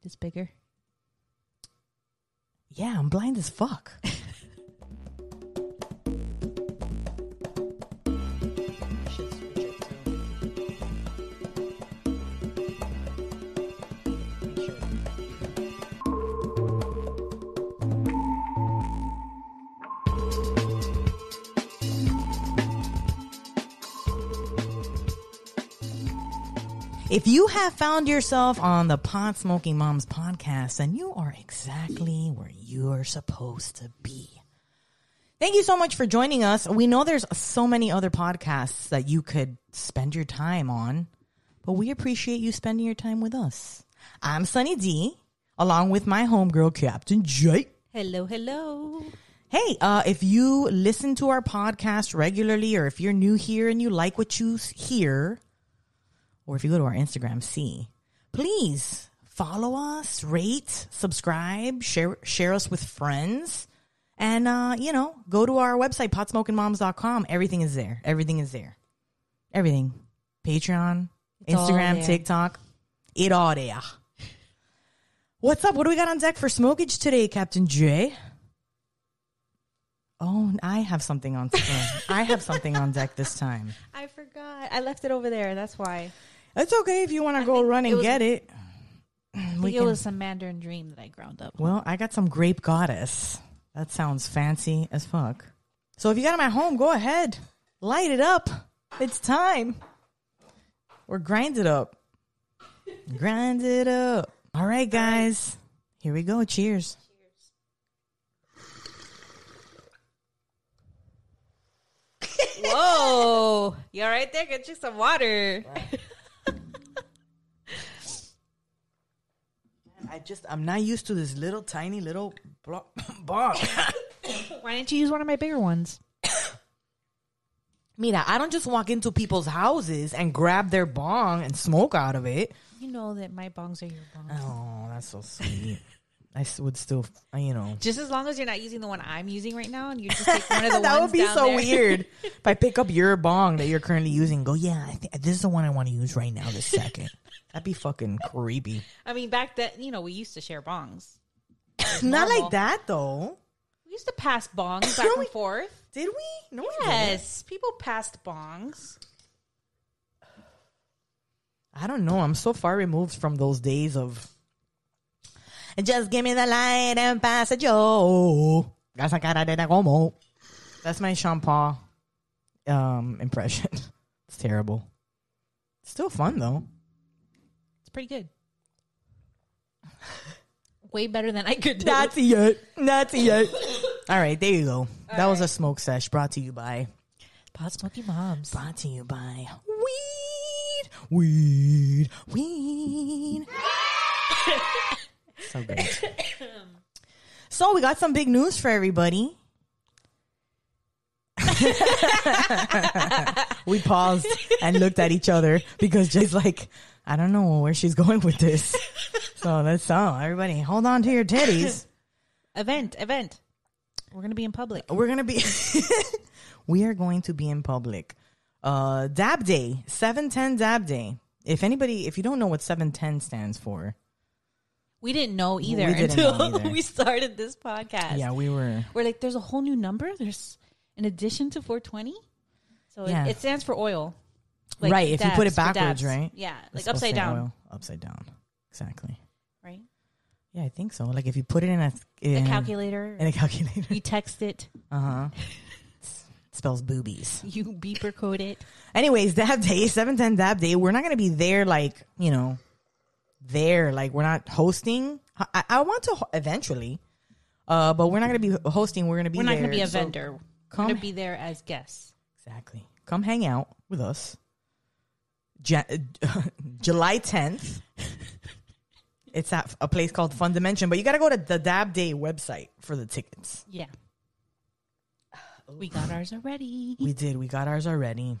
this bigger? Yeah, I'm blind as fuck. If you have found yourself on the Pot Smoking Moms podcast, then you are exactly where you're supposed to be. Thank you so much for joining us. We know there's so many other podcasts that you could spend your time on, but we appreciate you spending your time with us. I'm Sunny D, along with my homegirl, Captain J. Hello, hello. Hey, uh, if you listen to our podcast regularly, or if you're new here and you like what you hear, or if you go to our Instagram, see, please follow us, rate, subscribe, share share us with friends, and uh, you know, go to our website, potsmokingmoms.com. Everything is there. Everything is there. Everything. Patreon, It's Instagram. TikTok, it all there. What's up? What do we got on deck for smokage today, Captain J? Oh, I have something on. I have something on deck this time. I forgot. I left it over there. That's why. It's okay if you want to go run and it was- get it. We think it can- was some Mandarin dream that I ground up. Well, I got some grape goddess. That sounds fancy as fuck. So if you got them at home, go ahead, light it up. It's time. Or grind it up. grind it up. All right, guys. Here we go. Cheers. Whoa! You all right there? Get you some water. I just I'm not used to this little tiny little blo- bong. Why didn't you use one of my bigger ones? Mira, I don't just walk into people's houses and grab their bong and smoke out of it. You know that my bongs are your bongs. Oh, that's so sweet. I would still, uh, you know. Just as long as you're not using the one I'm using right now, and you just take one of the that would be so there. weird. if I pick up your bong that you're currently using, go, yeah, I think this is the one I want to use right now, this second. That'd be fucking creepy. I mean, back then, you know, we used to share bongs. Not normal. like that though. We used to pass bongs back No, and forth. Did we? No, we. Yes, people passed bongs. I don't know. I'm so far removed from those days of just give me the light and pass it, yo. Esa cara de como. That's my Sean Paul um, impression. It's terrible. Still fun though. Pretty good. Way better than I could do. Not yet. Not yet. All right, there you go. that was a smoke sesh brought to you by Pot Smoky Moms. brought to you by weed, weed, weed. so great. So we got some big news for everybody. we paused and looked at each other because Jay's like, I don't know where she's going with this. So that's all. Everybody, hold on to your titties. Event, event. We're gonna be in public. We're gonna be we are going to be in public. Uh Dab Day, 710 Dab Day. If anybody if you don't know what 710 stands for, We didn't know either We didn't know until either. we started this podcast. yeah, we were We're like, there's a whole new number. There's in addition to 420. So Yeah. it, it stands for oil. Right, if you put it backwards, right? Yeah, like upside down, oil, upside down. Exactly. right? Yeah, I think so. Like if you put it in a in, calculator. in a calculator. you text it. Uh-huh. spells boobies. You beeper code it. Anyways, Dab Day, 710 Dab Day. We're not going to be there like, you know, there. Like, we're not hosting. I, I want to ho- eventually, uh, but we're not going to be hosting. We're going to be We're not there. going to be a So- vendor. We're come- going to be there as guests. Exactly. Come hang out with us. Ja- July 10th. It's at a place called Fun Dimension, but you got to go to the Dab Day website for the tickets. Yeah. We got ours already. We did. We got ours already.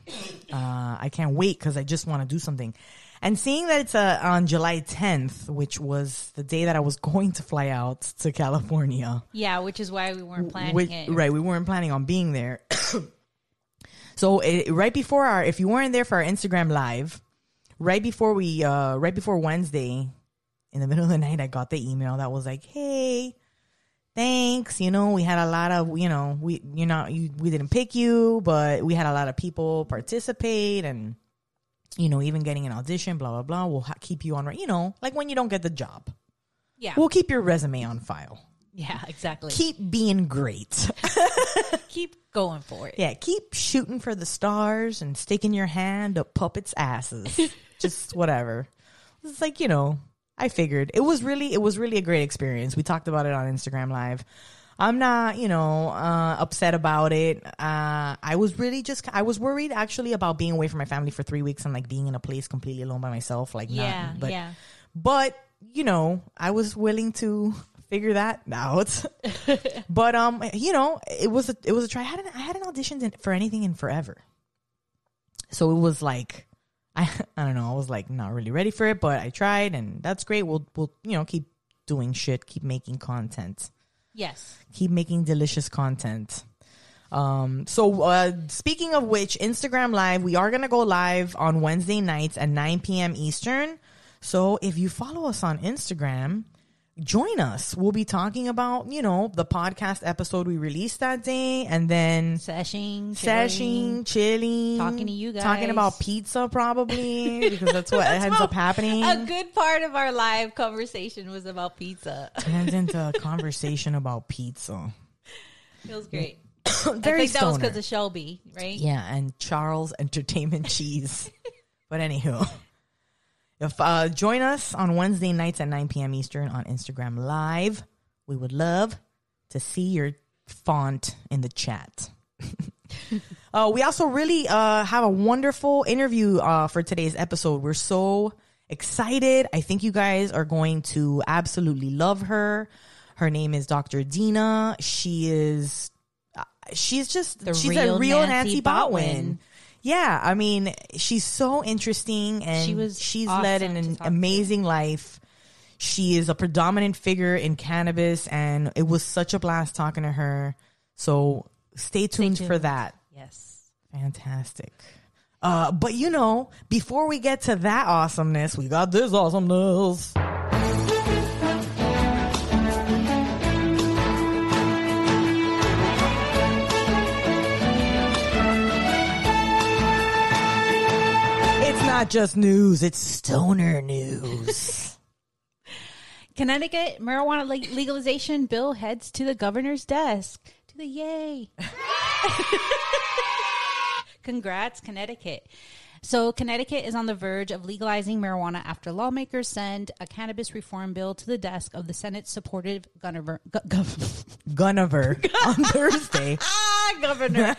Uh, I can't wait because I just want to do something. And seeing that it's uh, on July 10th, which was the day that I was going to fly out to California, Yeah, which is why we weren't planning it. right? We weren't planning on being there. so it, right before our, if you weren't there for our Instagram live, right before we, uh, right before Wednesday, in the middle of the night, I got the email that was like, "Hey, thanks. You know, we had a lot of, you know, we you're not you we didn't pick you, but we had a lot of people participate and." You know, even getting an audition, blah blah blah. We'll ha- keep you on, right? you know, like when you don't get the job, Yeah. we'll keep your resume on file. yeah, exactly. Keep being great. Keep going for it. Yeah, keep shooting for the stars and sticking your hand up puppets' asses. Just whatever. It's like, you know, I figured. It was really it was really a great experience. We talked about it on Instagram live. I'm not, you know, uh, upset about it. Uh, I was really just, I was worried actually about being away from my family for three weeks and like being in a place completely alone by myself. Like, Yeah, not, but, yeah. but you know, I was willing to figure that out. but um, you know, it was a, it was a try. I hadn't I hadn't auditioned for anything in forever, so it was like I I don't know. I was like not really ready for it, but I tried, and that's great. We'll we'll you know keep doing shit, keep making content, Yes. keep making delicious content. Um, so uh, speaking of which, Instagram Live, we are gonna go live on Wednesday nights at 9 p.m. Eastern. So if you follow us on Instagram, join us. We'll be talking about, you know, the podcast episode we released that day and then Seshing. seshing, chilling, Talking to you guys, talking about pizza probably because that's what ends up happening. A good part of our live conversation was about pizza. Turns into a conversation about pizza. It was great. Very I think that was because of Shelby, right? Yeah, and Charles Entertainment Cheese. but anywho, if uh, join us on Wednesday nights at 9 p.m. Eastern on Instagram Live. We would love to see your font in the chat. uh, we also really uh, have a wonderful interview uh, for today's episode. We're so excited. I think you guys are going to absolutely love her. Her name is Dr. Dina. She is, uh, she's just, The she's real a real Nancy Nancy, Botwin. Botwin. Yeah, I mean, she's so interesting and She was she's awesome led an to. amazing life. She is a predominant figure in cannabis and it was such a blast talking to her. So stay tuned, for tuned. that. Yes. Fantastic. Uh, but you know, before we get to that awesomeness, we got this awesomeness. Not just news, it's stoner news. Connecticut marijuana leg- legalization bill heads to the governor's desk. To the yay. Congrats, Connecticut. So, Connecticut is on the verge of legalizing marijuana after lawmakers send a cannabis reform bill to the desk of the Senate supportive governor. Go- gov- Gunnivere on Thursday. ah, governor.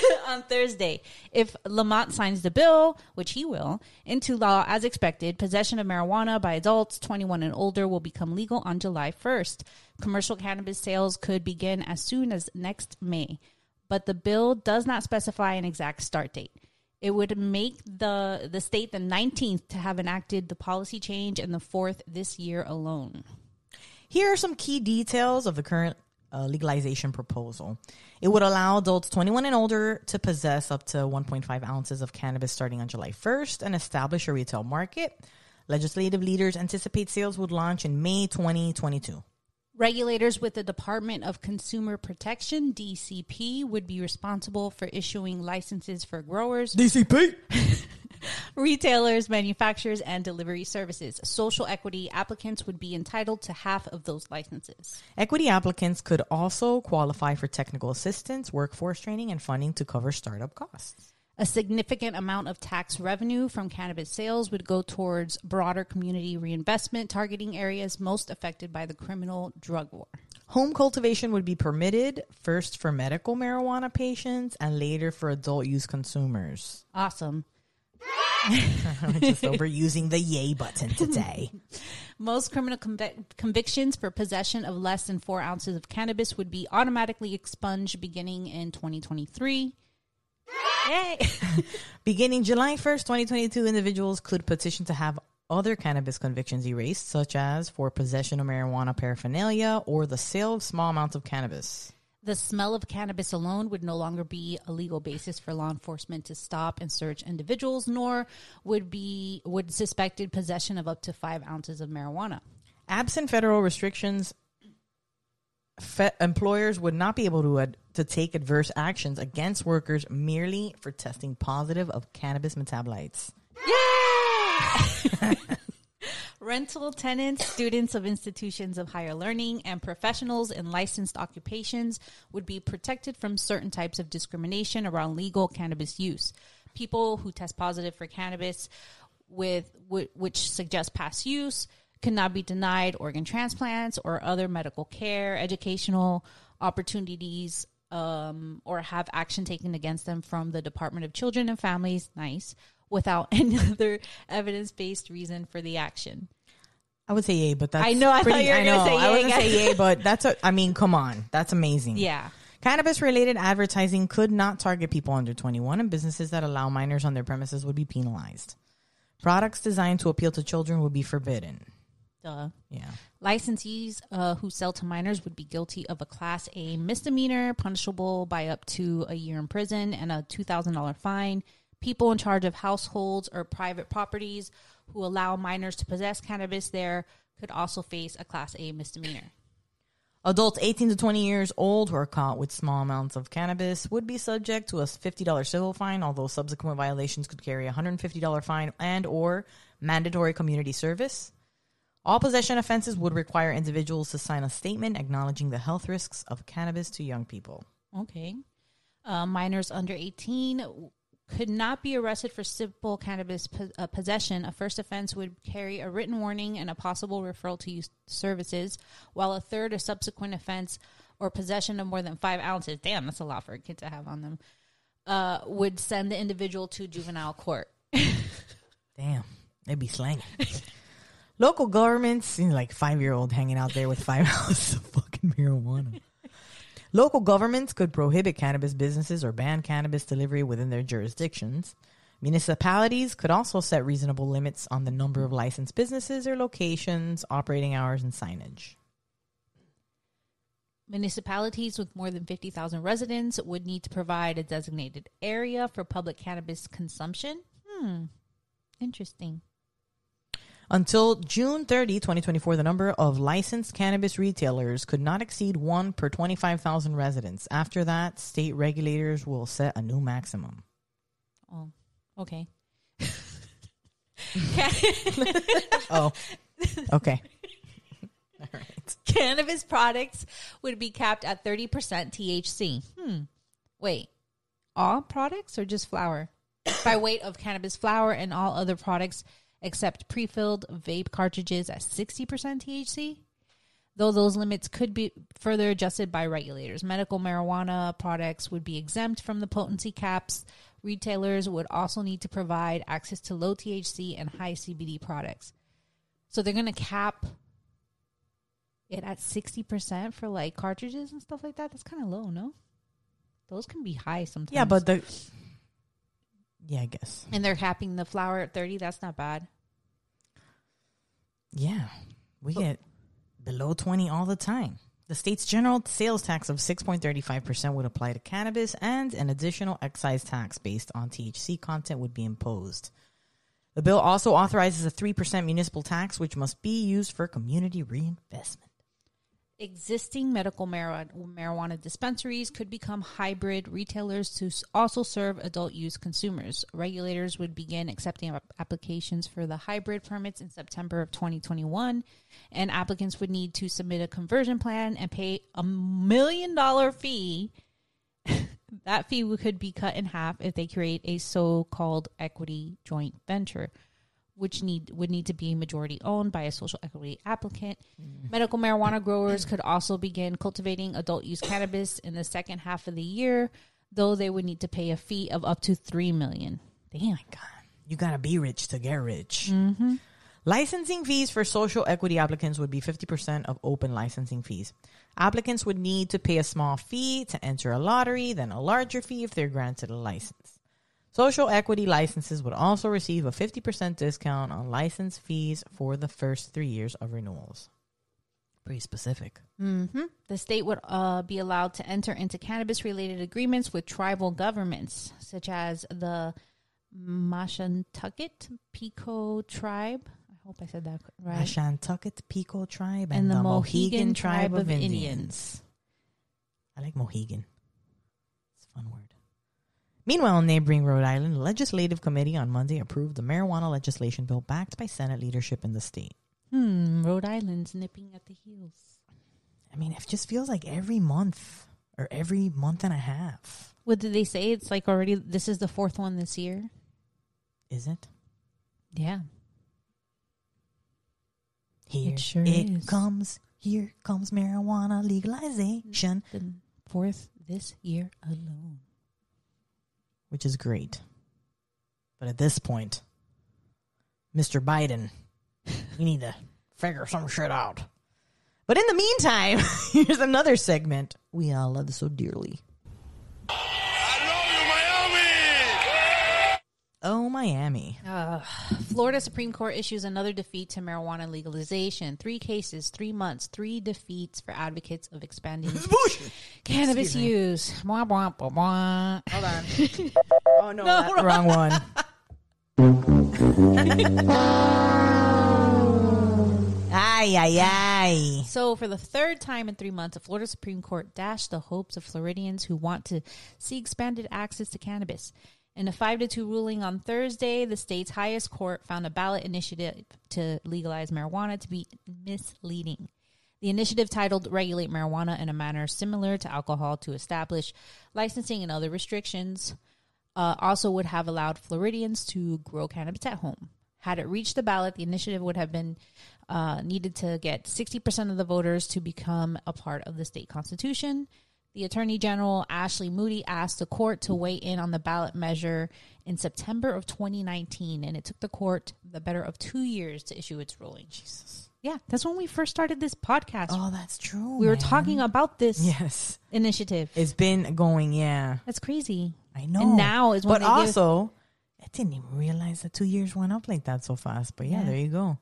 on Thursday. If Lamont signs the bill, which he will, into law as expected, possession of marijuana by adults 21 and older will become legal on July 1st. Commercial cannabis sales could begin as soon as next May, but the bill does not specify an exact start date. It would make the the state the 19th to have enacted the policy change and the fourth this year alone. Here are some key details of the current uh, legalization proposal. It would allow adults 21 and older to possess up to 1.5 ounces of cannabis starting on July 1st and establish a retail market. Legislative leaders anticipate sales would launch in May 2022. Regulators with the Department of Consumer Protection, DCP, would be responsible for issuing licenses for growers, DCP. retailers, manufacturers, and delivery services. Social equity applicants would be entitled to half of those licenses. Equity applicants could also qualify for technical assistance, workforce training, and funding to cover startup costs. A significant amount of tax revenue from cannabis sales would go towards broader community reinvestment, targeting areas most affected by the criminal drug war. Home cultivation would be permitted first for medical marijuana patients and later for adult use consumers. Awesome. I'm just overusing the yay button today. Most criminal convic- convictions for possession of less than four ounces of cannabis would be automatically expunged beginning in 2023. Yay! Beginning July 1st, 2022, individuals could petition to have other cannabis convictions erased, such as for possession of marijuana paraphernalia or the sale of small amounts of cannabis. The smell of cannabis alone would no longer be a legal basis for law enforcement to stop and search individuals, nor would be would suspected possession of up to five ounces of marijuana. Absent federal restrictions, fe- employers would not be able to ad- to take adverse actions against workers merely for testing positive of cannabis metabolites. Rental tenants, students of institutions of higher learning, and professionals in licensed occupations would be protected from certain types of discrimination around legal cannabis use. People who test positive for cannabis with which suggests past use cannot be denied organ transplants or other medical care, educational opportunities, um, or have action taken against them from the Department of Children and Families. Nice. Without any other evidence based reason for the action. I would say yay, but that's I know, I thought you were I gonna know. say I yay was gonna say yay, but that's a. I mean, come on, that's amazing. Yeah. Cannabis related advertising could not target people under 21, and businesses that allow minors on their premises would be penalized. Products designed to appeal to children would be forbidden. Duh. Yeah. Licensees uh, who sell to minors would be guilty of a Class A misdemeanor, punishable by up to a year in prison and a $2,000 fine. People in charge of households or private properties who allow minors to possess cannabis there could also face a Class A misdemeanor. Adults 18 to 20 years old who are caught with small amounts of cannabis would be subject to a $50 civil fine, although subsequent violations could carry a $150 fine and or mandatory community service. All possession offenses would require individuals to sign a statement acknowledging the health risks of cannabis to young people. Okay. Uh, minors under 18 could not be arrested for simple cannabis po- uh, possession. A first offense would carry a written warning and a possible referral to youth services, while a third or subsequent offense or possession of more than five ounces, damn, that's a lot for a kid to have on them, uh, would send the individual to juvenile court. Damn, they'd be slanging. Local governments, you know, like five year old hanging out there with five ounces of fucking marijuana. Local governments could prohibit cannabis businesses or ban cannabis delivery within their jurisdictions. Municipalities could also set reasonable limits on the number of licensed businesses or locations, operating hours, and signage. Municipalities with more than 50,000 residents would need to provide a designated area for public cannabis consumption. Hmm, interesting. Until June 30, 2024, the number of licensed cannabis retailers could not exceed one per 25,000 residents. After that, state regulators will set a new maximum. Oh, okay. Oh, okay. All right. Cannabis products would be capped at 30% THC. Hmm. Wait, all products or just flour? By weight of cannabis flower and all other products except pre filled vape cartridges at 60% THC? Though those limits could be further adjusted by regulators. Medical marijuana products would be exempt from the potency caps. Retailers would also need to provide access to low THC and high CBD products. So they're going to cap it at 60% for like cartridges and stuff like that. That's kind of low, no? Those can be high sometimes. Yeah, but the. Yeah, I guess. And they're capping the flour at 30. That's not bad. Yeah. We get below 20 all the time. The state's general sales tax of 6.35% would apply to cannabis, and an additional excise tax based on THC content would be imposed. The bill also authorizes a 3% municipal tax, which must be used for community reinvestment. Existing medical marijuana dispensaries could become hybrid retailers to also serve adult use consumers. Regulators would begin accepting applications for the hybrid permits in September of 2021, and applicants would need to submit a conversion plan and pay a million dollar fee. that fee could be cut in half if they create a so-called equity joint venture which need would need to be majority owned by a social equity applicant. Mm. Medical marijuana growers could also begin cultivating adult use cannabis in the second half of the year, though they would need to pay a fee of up to three million. Damn. God, you gotta be rich to get rich. Mm-hmm. Licensing fees for social equity applicants would be 50% of open licensing fees. Applicants would need to pay a small fee to enter a lottery, then a larger fee if they're granted a license. Social equity licenses would also receive a 50% discount on license fees for the first three years of renewals. Pretty specific. hmm The state would uh, be allowed to enter into cannabis related agreements with tribal governments, such as the Mashantucket Pico tribe. I hope I said that right. Mashantucket Pico tribe and the, Mohegan, tribe, of Indians. I like Mohegan. It's a fun word. Meanwhile, in neighboring Rhode Island, the Legislative Committee on Monday approved the marijuana legislation bill backed by Senate leadership in the state. Hmm, Rhode Island's nipping at the heels. I mean, it just feels like every month or every month and a half. What did they say? It's like already, this is the fourth one this year. Is it? Yeah. Here It sure it is. comes. Here comes marijuana legalization, The fourth this year alone. Which is great. But at this point, Mr. Biden, we need to figure some shit out. But in the meantime, here's another segment we all love so dearly. Oh, Miami. Uh, Florida Supreme Court issues another defeat to marijuana legalization. Three cases, three months, three defeats for advocates of expanding cannabis use. Bwah, bwah, bwah, bwah. Hold on. oh, no, that- wrong one. ay, ay, ay. So, for the third time in three months, the Florida Supreme Court dashed the hopes of Floridians who want to see expanded access to cannabis. In a 5 to 2 ruling on Thursday, the state's highest court found a ballot initiative to legalize marijuana to be misleading. The initiative titled Regulate Marijuana in a Manner Similar to Alcohol to Establish Licensing and Other Restrictions uh, also would have allowed Floridians to grow cannabis at home. Had it reached the ballot, the initiative would have been uh, needed to get 60% of the voters to become a part of the state constitution. The Attorney General Ashley Moody asked the court to weigh in on the ballot measure in September of 2019, and it took the court the better of two years to issue its ruling. Jesus. Yeah, that's when we first started this podcast. Oh, that's true. we were man. talking about this Yes. initiative. It's been going, yeah. That's crazy. I know. And now is when But they give- also, I didn't even realize that two years went up like that so fast. But yeah, Yeah. there you go.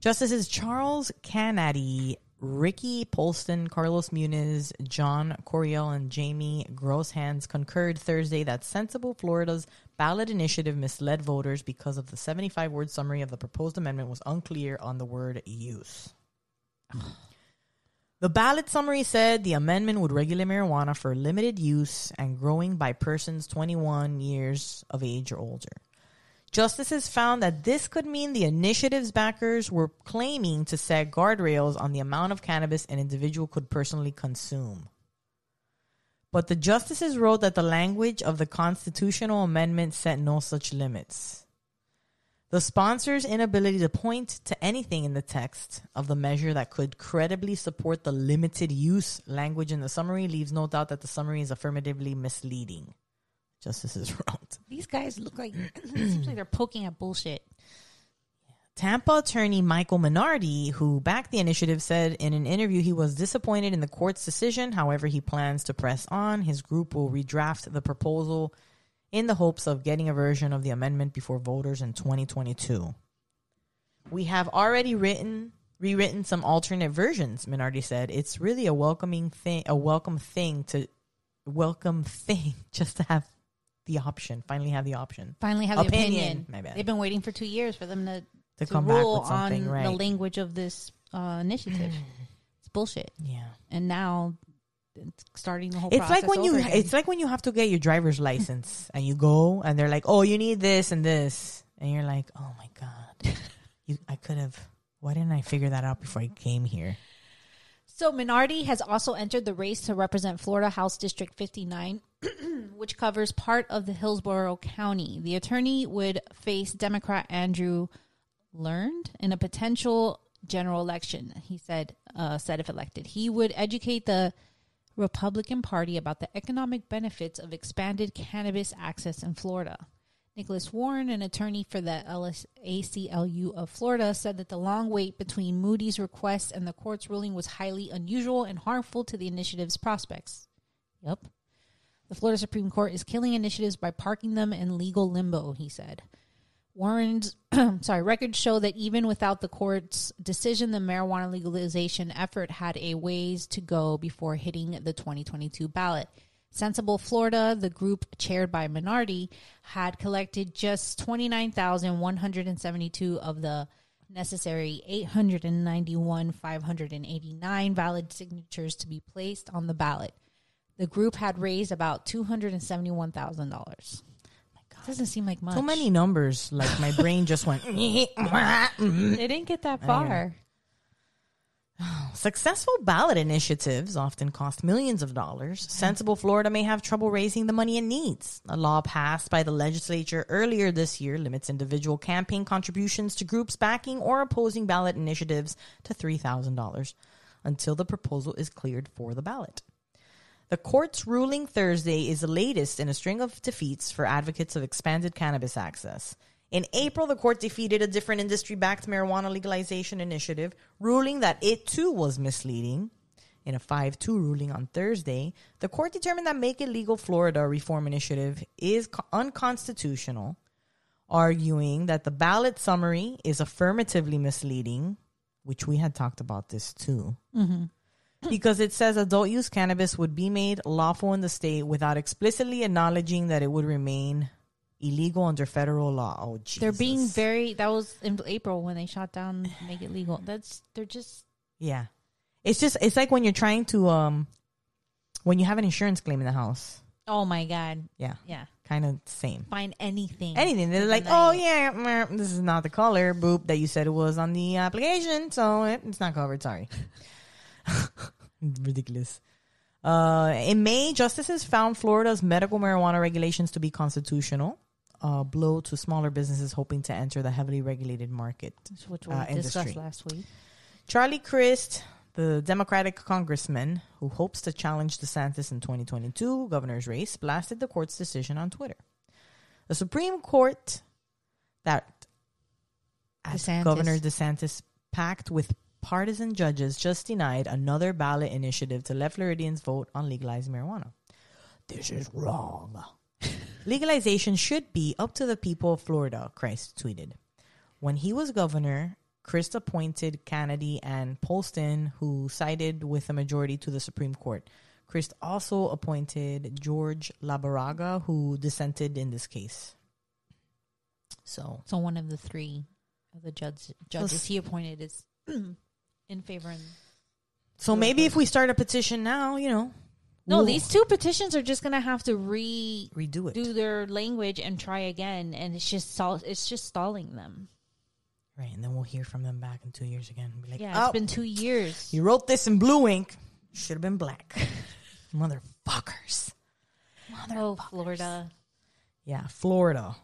Justices Charles Canady, Ricky Polston, Carlos Muniz, John Couriel, and Jamie Grosshans concurred Thursday that Sensible Florida's ballot initiative misled voters because of the 75 word summary of the proposed amendment was unclear on the word use. The ballot summary said the amendment would regulate marijuana for limited use and growing by persons 21 years of age or older. Justices found that this could mean the initiative's backers were claiming to set guardrails on the amount of cannabis an individual could personally consume. But the justices wrote that the language of the constitutional amendment set no such limits. The sponsor's inability to point to anything in the text of the measure that could credibly support the limited use language in the summary leaves no doubt that the summary is affirmatively misleading. Justices wrote. These guys look like it seems like they're poking at bullshit. Tampa attorney Michael Minardi, who backed the initiative, said in an interview he was disappointed in the court's decision. However, he plans to press on. His group will redraft the proposal in the hopes of getting a version of the amendment before voters in 2022. We have already written rewritten some alternate versions, Minardi said. It's really a welcoming thing a welcome thing to welcome thing just to have the option, finally have the option Finally, have the Opinion. opinion. My bad. They've been waiting for two years for them to, to, to come back with something, on right? the language of this uh, initiative. it's bullshit. yeah. And now it's starting the whole. It's like process when you again. it's like when you have to get your driver's license and you go and they're like, "Oh, you need this and this." And you're like, "Oh my god. You I could have why didn't I figure that out before I came here?" So Minardi has also entered the race to represent Florida House District 59, which covers part of the Hillsborough County. The attorney would face Democrat Andrew Learned in a potential general election. He said, uh, said if elected, he would educate the Republican Party about the economic benefits of expanded cannabis access in Florida. Nicholas Warren, an attorney for the ACLU of Florida, said that the long wait between Moody's request and the court's ruling was highly unusual and harmful to the initiative's prospects. Yep. The Florida Supreme Court is killing initiatives by parking them in legal limbo, he said. Warren's sorry records show that even without the court's decision, the marijuana legalization effort had a ways to go before hitting the 2022 ballot. Sensible Florida, the group chaired by Minardi, had collected just 29,172 of the necessary 891,589 valid signatures to be placed on the ballot. The group had raised about $271,000. Doesn't seem like much. So many numbers. Like my brain just went. They didn't get that far. Successful ballot initiatives often cost millions of dollars. Sensible Florida may have trouble raising the money it needs. A law passed by the legislature earlier this year limits individual campaign contributions to groups backing or opposing ballot initiatives to $3,000 until the proposal is cleared for the ballot. The court's ruling Thursday is the latest in a string of defeats for advocates of expanded cannabis access. In April, the court defeated a different industry backed marijuana legalization initiative, ruling that it too was misleading. In a 5 2 ruling on Thursday, the court determined that Make It Legal Florida reform initiative is unconstitutional, arguing that the ballot summary is affirmatively misleading, which we had talked about this too. Mm-hmm. Because it says adult use cannabis would be made lawful in the state without explicitly acknowledging that it would remain illegal under federal law. Oh, Jesus. They're being very. That was in April when they shot down make it legal. That's they're just. Yeah. It's just it's like when you're trying to um when you have an insurance claim in the house. Oh my god. Yeah. Yeah. Kind of same. Find anything. Anything. They're like, oh yeah, meh, this is not the color, boop, that you said it was on the application, so it, it's not covered. Sorry. Ridiculous. Uh, in May, justices found Florida's medical marijuana regulations to be constitutional. A blow to smaller businesses hoping to enter the heavily regulated market. which we uh, discussed industry. last week. Charlie Crist, the Democratic congressman who hopes to challenge DeSantis in 2022 governor's race, blasted the court's decision on Twitter. The Supreme Court that DeSantis. Governor DeSantis packed with partisan judges just denied another ballot initiative to let Floridians vote on legalized marijuana. This is wrong. Legalization should be up to the people of Florida, Crist tweeted. When he was governor, Crist appointed Canady and Polston, who sided with the majority to the Supreme Court. Crist also appointed George Labaraga, who dissented in this case. So, So one of the three of the judge, judges he appointed is in favor. And, so maybe if we start a petition now, you know, no, we'll these two petitions are just gonna have to redo redo it, their language and try again, and it's just stall, it's just stalling them. right? And then we'll hear from them back in two years again. Be like, Yeah, oh, it's been two years. you wrote this in blue ink. Should have been black, motherfuckers. Oh, Florida. Yeah, Florida.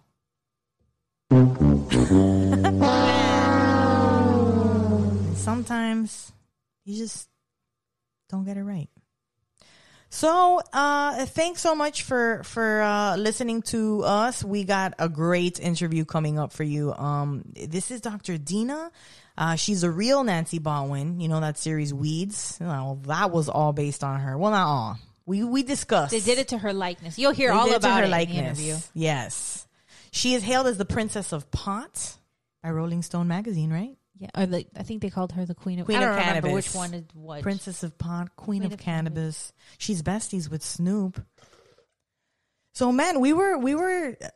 Sometimes you just don't get it right. So, uh, thanks so much for for uh, listening to us. We got a great interview coming up for you. Um, this is Dr. Dina. Uh, she's a real Nancy Botwin. You know that series Weeds. Well, that was all based on her. Well, not all. We we discussed. They did it to her likeness. You'll hear They all about her it in the interview. Yes. She is hailed as the Princess of Pot by Rolling Stone magazine, right? Yeah, or like I think they called her the queen of. Queen I don't of remember cannabis. which one is what. Princess of Pot, Queen, Queen of, of cannabis. She's besties with Snoop. So man, we were we were uh,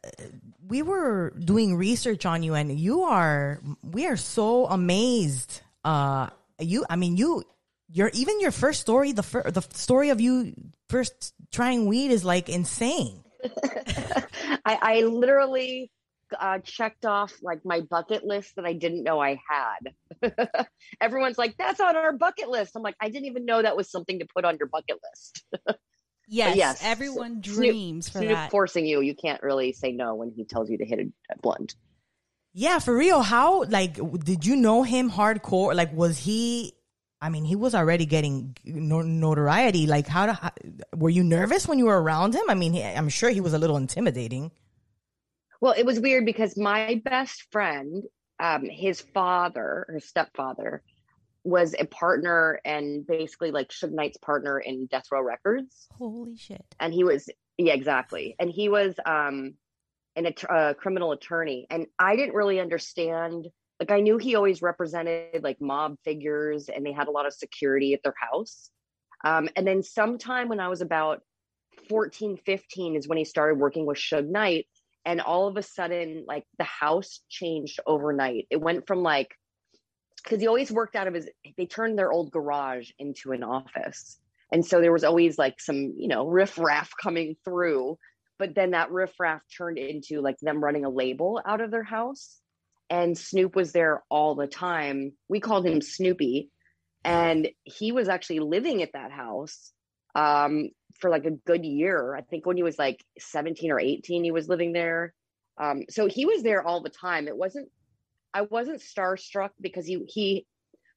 we were doing research on you and you are we are so amazed. Uh you I mean you your even your first story the fir- the story of you first trying weed is like insane. I, I literally uh, checked off like my bucket list that I didn't know I had. Everyone's like, "That's on our bucket list." I'm like, I didn't even know that was something to put on your bucket list. yes, yes, everyone Snoop- dreams for Snoop that. forcing you, you can't really say no when he tells you to hit a, blunt. Yeah, for real. How like did you know him hardcore? Like, was he? I mean, he was already getting notoriety. Like, how, do, how were you nervous when you were around him? I mean, he, I'm sure he was a little intimidating. Well, it was weird because my best friend, um, his father, her stepfather, was a partner and basically like Suge Knight's partner in Death Row Records. Holy shit! and he was yeah exactly and he was um an att- uh, criminal attorney, and I didn't really understand. Like I knew he always represented like mob figures, and they had a lot of security at their house. Um, and then sometime when I was about 14, 15 is when he started working with Suge Knight. And all of a sudden, like the house changed overnight. It went from like, because he always worked out of his, they turned their old garage into an office. And so there was always like some, you know, riffraff coming through. But then that riffraff turned into like them running a label out of their house. And Snoop was there all the time. We called him Snoopy. And he was actually living at that house um, for like a good year. I think when he was like 17 or 18, he was living there. Um, so he was there all the time. It wasn't, I wasn't starstruck because he, he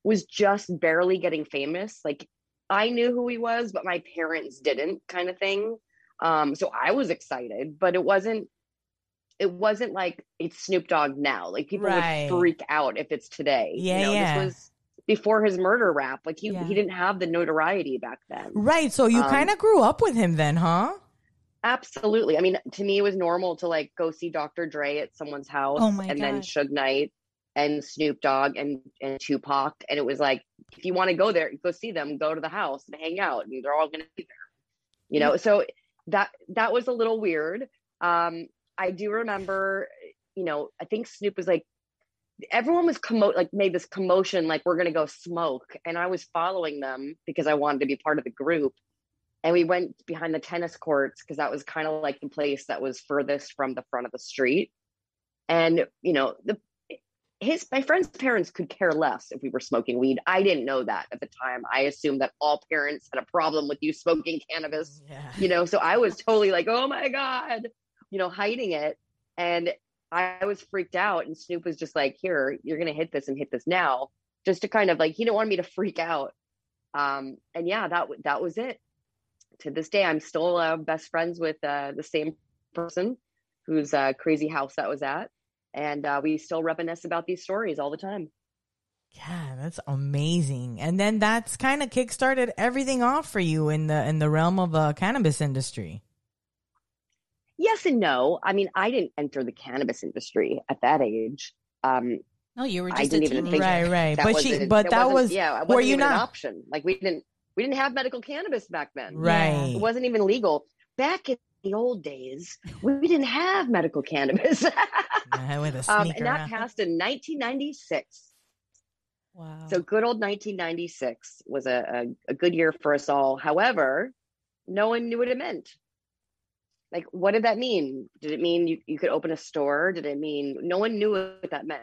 was just barely getting famous. Like I knew who he was, but my parents didn't kind of thing. Um, so I was excited, but it wasn't, it wasn't like it's Snoop Dogg now. Like people Right. would freak out if it's today. Yeah, you know, yeah. This was before his murder rap. Like he, Yeah. he didn't have the notoriety back then. Right. So you Um, kind of grew up with him then, huh? Absolutely. I mean, to me, it was normal to like go see Dr. Dre at someone's house, Oh my and then God. Suge Knight and Snoop Dogg and and Tupac, and it was like, if you want to go there, go see them, go to the house and hang out, and they're all going to be there. You know, so that that was a little weird. Um, I do remember, you know, I think Snoop was like, everyone was commo like made this commotion, like we're going to go smoke, and I was following them because I wanted to be part of the group and we went behind the tennis courts because that was kind of like the place that was furthest from the front of the street and you know the his my friend's parents could care less if we were smoking weed i didn't know that at the time i assumed that all parents had a problem with you smoking cannabis Yeah. you know so i was totally like oh my god you know hiding it and i was freaked out and snoop was just like here you're gonna hit this and hit this now just to kind of like he didn't want me to freak out um and yeah that that was it to this day i'm still uh, best friends with uh, the same person whose uh, crazy house that was at and uh, we still reminisce about these stories all the time Yeah, that's amazing. And then that's kind of kickstarted everything off for you in the in the realm of the cannabis industry. Yes and no i mean i didn't enter the cannabis industry at that age um No, you were just a didn't even teenager. think- Right, right. that But she but that wasn't- was yeah were wasn't you even an not option like we didn't we didn't have medical cannabis back then right. it wasn't even legal back in the old days we didn't have medical cannabis Yeah, with a um, and that huh? passed in 1996 Wow. So good old 1996 was a, a, a good year for us all. However, no one knew what it meant. Like, what did that mean? Did it mean you, you could open a store? Did it mean no one knew what that meant,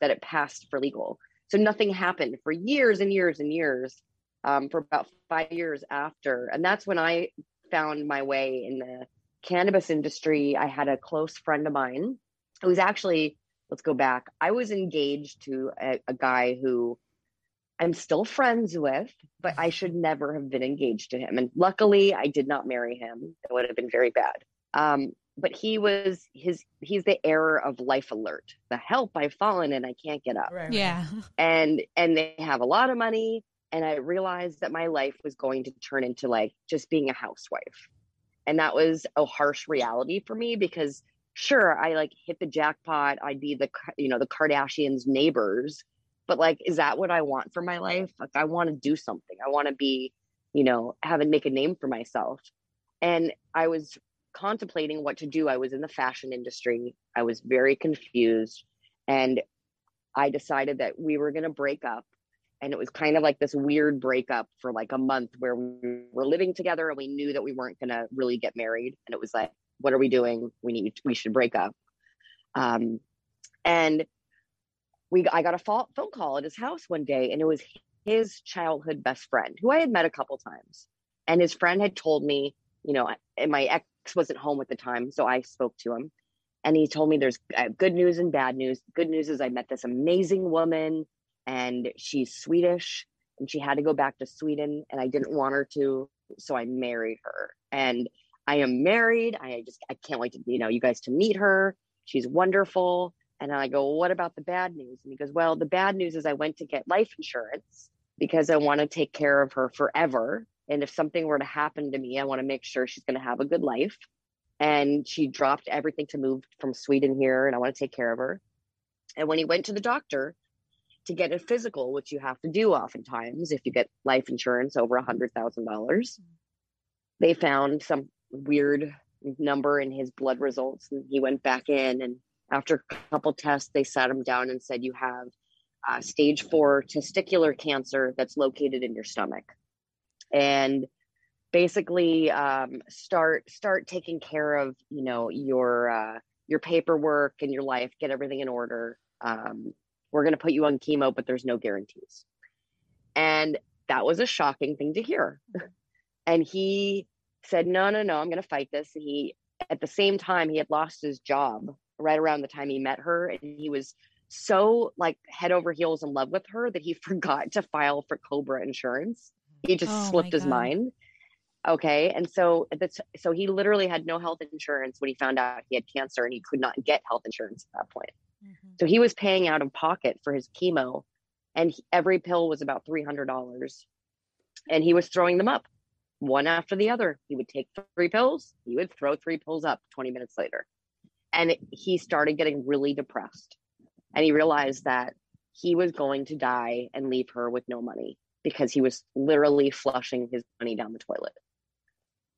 that it passed for legal? So nothing happened for years and years and years, um, for about five years after. And that's when I found my way in the cannabis industry. I had a close friend of mine who was actually let's go back. I was engaged to a, a guy who I'm still friends with, but I should never have been engaged to him. And luckily, I did not marry him. It would have been very bad. Um, but he was his. He's the error of life alert. The help I've fallen and I can't get up. Right, right. Yeah. And and they have a lot of money. And I realized that my life was going to turn into like just being a housewife. And that was a harsh reality for me because sure i like hit the jackpot i'd be the you know the kardashians neighbors but like is that what i want for my life? Like i want to do something. I want to be you know have and make a name for myself. And i was contemplating what to do. I was in the fashion industry. I was very confused. And i decided that we were going to break up. And it was kind of like this weird breakup for like a month where we were living together and we knew that we weren't going to really get married. And it was like what are we doing? We need we should break up. Um and we i got a phone call at his house one day and it was his childhood best friend who i had met a couple times and his friend had told me you know and my ex wasn't home at the time so i spoke to him and he told me there's uh, good news and bad news good news is i met this amazing woman and she's swedish and she had to go back to sweden and i didn't want her to so i married her and I am married. I just I can't wait to you know you guys to meet her. She's wonderful. And I go, well, what about the bad news? And he goes, well, the bad news is I went to get life insurance because I want to take care of her forever. And if something were to happen to me, I want to make sure she's going to have a good life. and she dropped everything to move from Sweden here, and I want to take care of her. And when he went to the doctor to get a physical, which you have to do oftentimes if you get life insurance over a hundred thousand dollars, mm. they found some weird number in his blood results, and he went back in. And after a couple tests, they sat him down and said, "You have uh, stage four testicular cancer that's located in your stomach." And basically um, start start taking care of you know your uh, your paperwork and your life get everything in order. Um, we're going to put you on chemo but there's no guarantees. And that was a shocking thing to hear. And he said no no no i'm going to fight this. And he at the same time he had lost his job right around the time he met her and he was so like head over heels in love with her that he forgot to file for cobra insurance. He just Oh, slipped his mind. Okay and so that's so he literally had no health insurance when he found out he had cancer and he could not get health insurance at that point. Mhm. so he was paying out of pocket for his chemo and he- every pill was about $300 and he was throwing them up. One after the other he would take three pills he would throw three pills up 20 minutes later and he started getting really depressed. And he realized that he was going to die and leave her with no money because he was literally flushing his money down the toilet.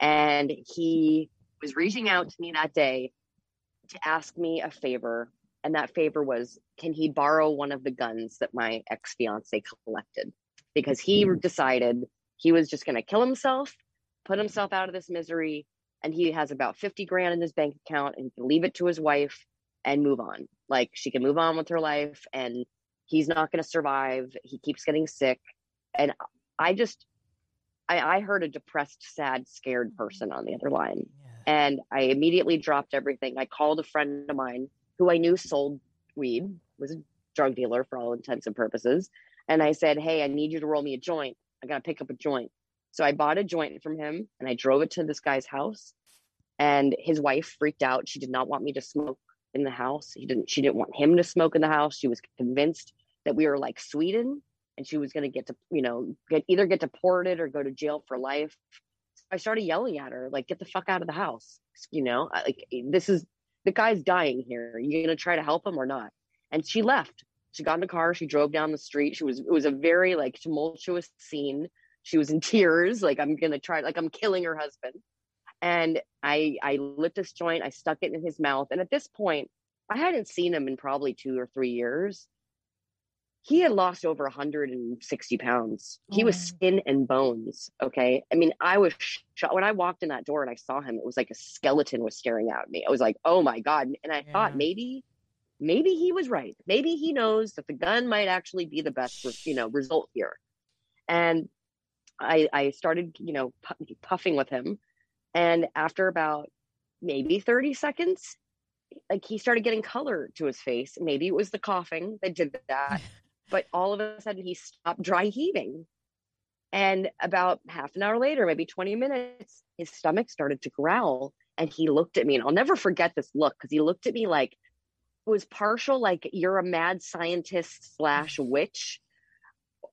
And he was reaching out to me that day to ask me a favor. And that favor was can he borrow one of the guns that my ex fiance collected? Because he hmm. decided he was just going to kill himself put himself out of this misery and he has about 50 grand in his bank account and can leave it to his wife and move on like she can move on with her life and he's not going to survive he keeps getting sick and i just I, I heard a depressed sad scared mm-hmm. person on the other line and I immediately dropped everything. I called a friend of mine who I knew sold weed, was a drug dealer for all intents and purposes. And I said, Hey, I need you to roll me a joint. I got to pick up a joint. So I bought a joint from him and I drove it to this guy's house. And his wife freaked out. She did not want me to smoke in the house. He didn't, she didn't want him to smoke in the house. She was convinced that we were like Sweden and she was going to get to, you know, get either get deported or go to jail for life. I started yelling at her, like, get the fuck out of the house. You know, like, this is the guy's dying here. Are you going to try to help him or not? And she left. She got in the car. She drove down the street. She was, it was a very like tumultuous scene. She was in tears. Like, I'm going to try, like, I'm killing her husband. And I, I lit this joint. I stuck it in his mouth. And at this point, I hadn't seen him in probably two or three years. He had lost over 160 pounds. He was Oh. skin and bones. Okay. I mean, I was shocked when I walked in that door and I saw him. It was like a skeleton was staring at me. I was like, oh my God. And I Yeah. thought maybe, maybe he was right. Maybe he knows that the gun might actually be the best, you know, result here. And I, I started, you know, pu- puffing with him. And after about maybe 30 seconds, like he started getting color to his face. Maybe it was the coughing that did that, but all of a sudden he stopped dry heaving. And about half an hour later, maybe 20 minutes, his stomach started to growl. And he looked at me, and I'll never forget this look because he looked at me like it was partial, like you're a mad scientist slash witch.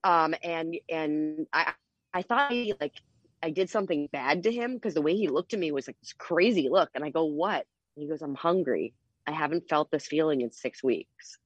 Um, and and I I thought he, like I did something bad to him because the way he looked at me was like this crazy look. And I go, What? And he goes, I'm hungry. I haven't felt this feeling in six weeks.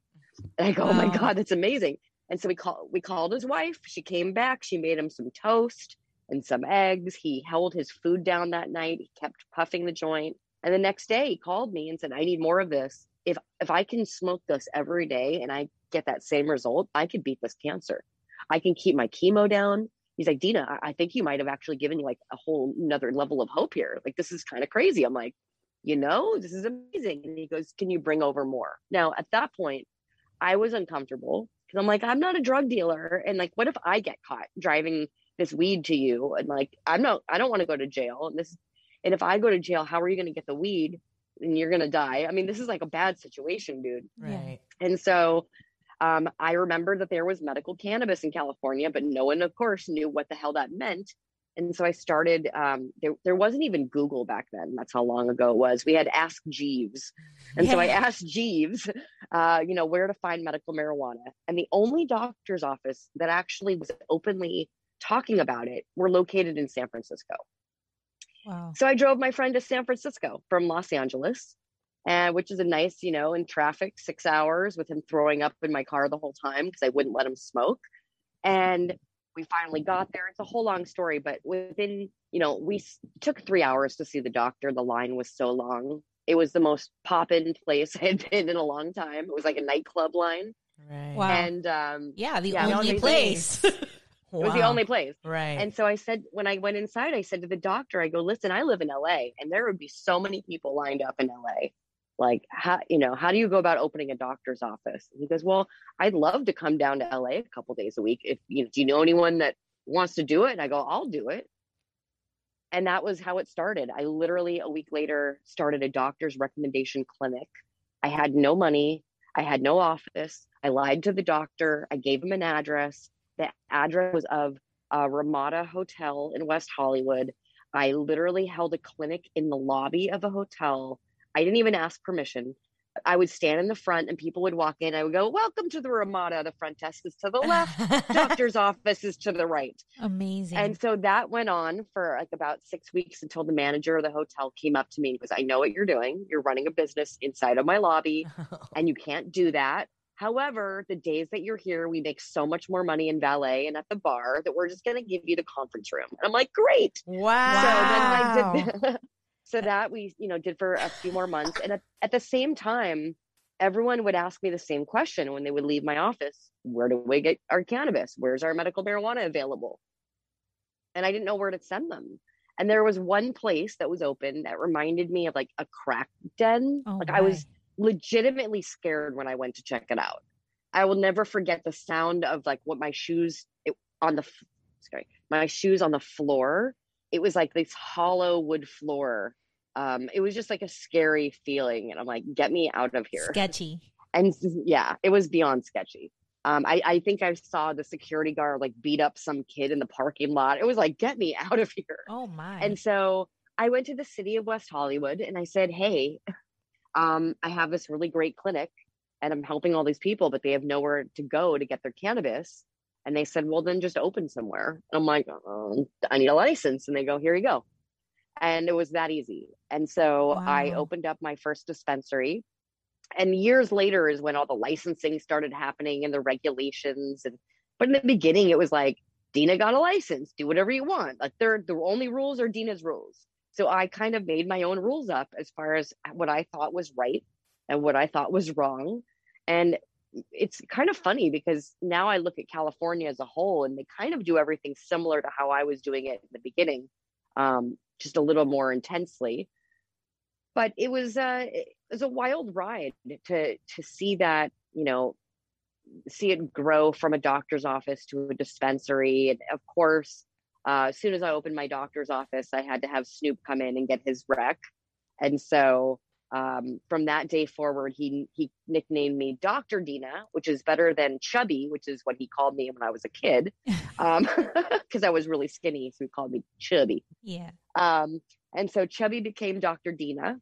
And I go, Oh my oh. God, that's amazing. And so we call we called his wife. She came back. She made him some toast and some eggs. He held his food down that night. He kept puffing the joint. And the next day he called me and said, I need more of this. If if I can smoke this every day and I get that same result, I could beat this cancer. I can keep my chemo down. He's like, Dina, I, I think you might have actually given you like a whole another level of hope here. Like this is kind of crazy. I'm like, you know, this is amazing. And he goes, Can you bring over more? Now at that point, I was uncomfortable because I'm like, I'm not a drug dealer. And like, what if I get caught driving this weed to you? And like, I'm not, I don't want to go to jail. And this, and if I go to jail, how are you going to get the weed? And you're going to die. I mean, this is like a bad situation, dude. Right. And so um, I remember that there was medical cannabis in California, but no one, of course, knew what the hell that meant. And so I started, um, there, there wasn't even Google back then. That's how long ago it was. We had Ask Jeeves. And so I asked Jeeves, uh, you know, where to find medical marijuana. And the only doctor's office that actually was openly talking about it were located in San Francisco. Wow. So I drove my friend to San Francisco from Los Angeles, and which is a nice, you know, in traffic, six hours with him throwing up in my car the whole time because I wouldn't let him smoke. And we finally got there. It's a whole long story, but within, you know, we s- took three hours to see the doctor. The line was so long. It was the most pop-in place I had been in a long time. It was like a nightclub line, Right. Wow. and um, Yeah, the Yeah, only only place. it was the only place. Right. And so I said, when I went inside, I said to the doctor, I go, listen, I live in LA and there would be so many people lined up in LA. Like, how, you know, how do you go about opening a doctor's office? And he goes, well, I'd love to come down to LA a couple days a week. If you know, do you know anyone that wants to do it? And I go, I'll do it. And that was how it started. I literally a week later started a doctor's recommendation clinic. I had no money. I had no office. I lied to the doctor. I gave him an address. The address was of a Ramada Hotel in West Hollywood. I literally held a clinic in the lobby of a hotel. I didn't even ask permission. I would stand in the front and people would walk in. I would go, Welcome to the Ramada. The front desk is to the left, doctor's office is to the right. Amazing. And so that went on for like about six weeks until the manager of the hotel came up to me and was, I know what you're doing. You're running a business inside of my lobby oh. and you can't do that. However, the days that you're here, we make so much more money in valet and at the bar that we're just going to give you the conference room. And I'm like, great. wow. So then I did. so that we, you know, did for a few more months, and at, at the same time, everyone would ask me the same question when they would leave my office: Where do we get our cannabis? Where's our medical marijuana available? And I didn't know where to send them. And there was one place that was open that reminded me of like a crack den. Oh, like I was legitimately scared when I went to check it out. I will never forget the sound of like what my shoes it, on the sorry my shoes on the floor. It was like this hollow wood floor. Um, it was just like a scary feeling, and I'm like, get me out of here. sketchy. And yeah, it was beyond sketchy. Um, I, I think I saw the security guard like beat up some kid in the parking lot. It was like, get me out of here. Oh my. And so I went to the city of West Hollywood and I said, Hey, um, I have this really great clinic and I'm helping all these people, but they have nowhere to go to get their cannabis. And they said, Well, then just open somewhere. And I'm like, um, I need a license. And they go, Here you go. And it was that easy. And so I opened up my first dispensary. And years later is when all the licensing started happening and the regulations. And but in the beginning, it was like, Dina got a license, do whatever you want. Like they're the only rules are Dina's rules. So I kind of made my own rules up as far as what I thought was right and what I thought was wrong. And it's kind of funny because now I look at California as a whole and they kind of do everything similar to how I was doing it in the beginning, um, just a little more intensely. But it was uh, it was a wild ride to to see that you know see it grow from a doctor's office to a dispensary. And of course, uh, as soon as I opened my doctor's office, I had to have Snoop come in and get his rec. And so um, from that day forward, he he nicknamed me Doctor Dina, which is better than Chubby, which is what he called me when I was a kid, because I was really skinny, so he called me Chubby. yeah. Um, and so Chubby became Dr. Dina.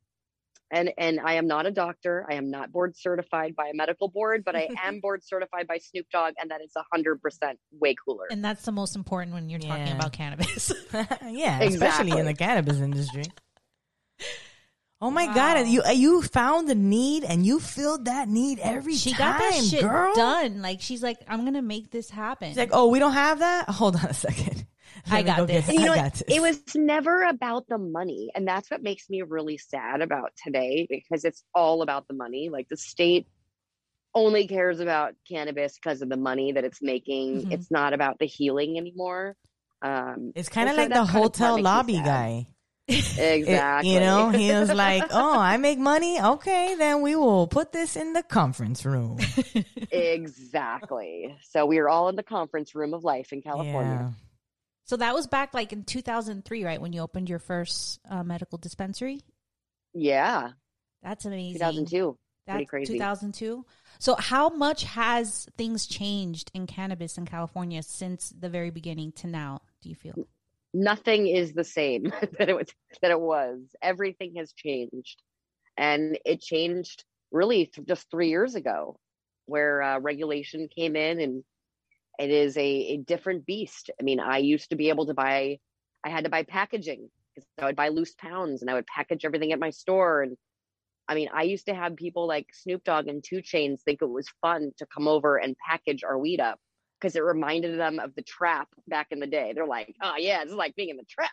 And and I am not a doctor. I am not board certified by a medical board, but I am board certified by Snoop Dogg, and that is hundred percent way cooler. And that's the most important when you're talking Yeah. about cannabis. yeah, especially in the cannabis industry. Oh my Wow. god, you you found the need and you filled that need every she time, got that shit girl. done. Like she's like, I'm gonna make this happen. She's like, "Oh, we don't have that. Hold on a second. I got go this. get- you I know got what? this. It was never about the money. And that's what makes me really sad about today because it's all about the money. Like the state only cares about cannabis because of the money that it's making. Mhm. It's not about the healing anymore. Um, It's kind of so like the kind of hotel makes me lobby sad. Guy. It- exactly. you know, he was like, "Oh, I make money. Okay, then we will put this in the conference room." exactly. So we are all in the conference room of life in California. so that was back like in 2003, right? When you opened your first uh, medical dispensary. Yeah, That's amazing. 2002. That's Pretty crazy. 2002. So how much has things changed in cannabis in California since the very beginning to now? Do you feel? Nothing is the same that it was that it was. Everything has changed, and it changed really th- just three years ago, where uh, regulation came in, and it is a, a different beast. I mean, I used to be able to buy, I had to buy packaging because I would buy loose pounds and I would package everything at my store. And I mean, I used to have people like Snoop Dogg and 2 Chainz think it was fun to come over and package our weed up because it reminded them of the trap back in the day. They're like, oh yeah, it's like being in the trap.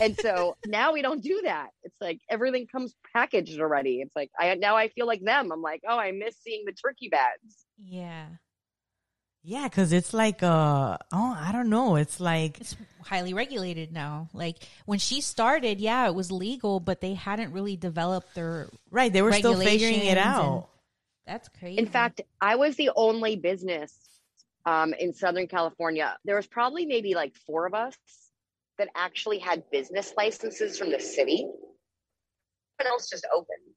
And so now we don't do that. It's like everything comes packaged already. It's like I now I feel like them. I'm like, oh, I miss seeing the turkey bags. Yeah. Yeah, because it's like uh oh, I don't know. It's like It's highly regulated now. Like when she started, yeah, it was legal, but they hadn't really developed their right. They were still figuring it out. That's crazy. In fact, I was the only business um, in Southern California. There was probably maybe like four of us that actually had business licenses from the city. Everyone else just opened.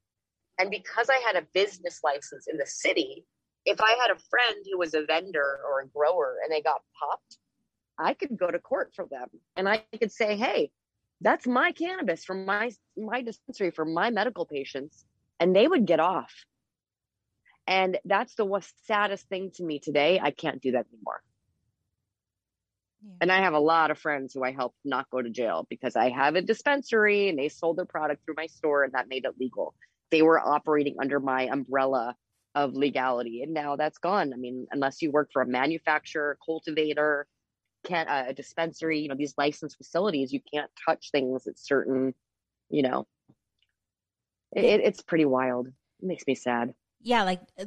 And because I had a business license in the city, if I had a friend who was a vendor or a grower and they got popped, I could go to court for them. And I could say, hey, that's my cannabis from my my dispensary for my medical patients. And they would get off. And that's the saddest thing to me today. I can't do that anymore. Yeah. And I have a lot of friends who I helped not go to jail because I have a dispensary and they sold their product through my store and that made it legal. They were operating under my umbrella of legality and now that's gone. I mean, unless you work for a manufacturer, cultivator, can't uh, a dispensary, you know, these licensed facilities, you can't touch things at certain, you know, it- it's pretty wild. It makes me sad. Yeah, like uh,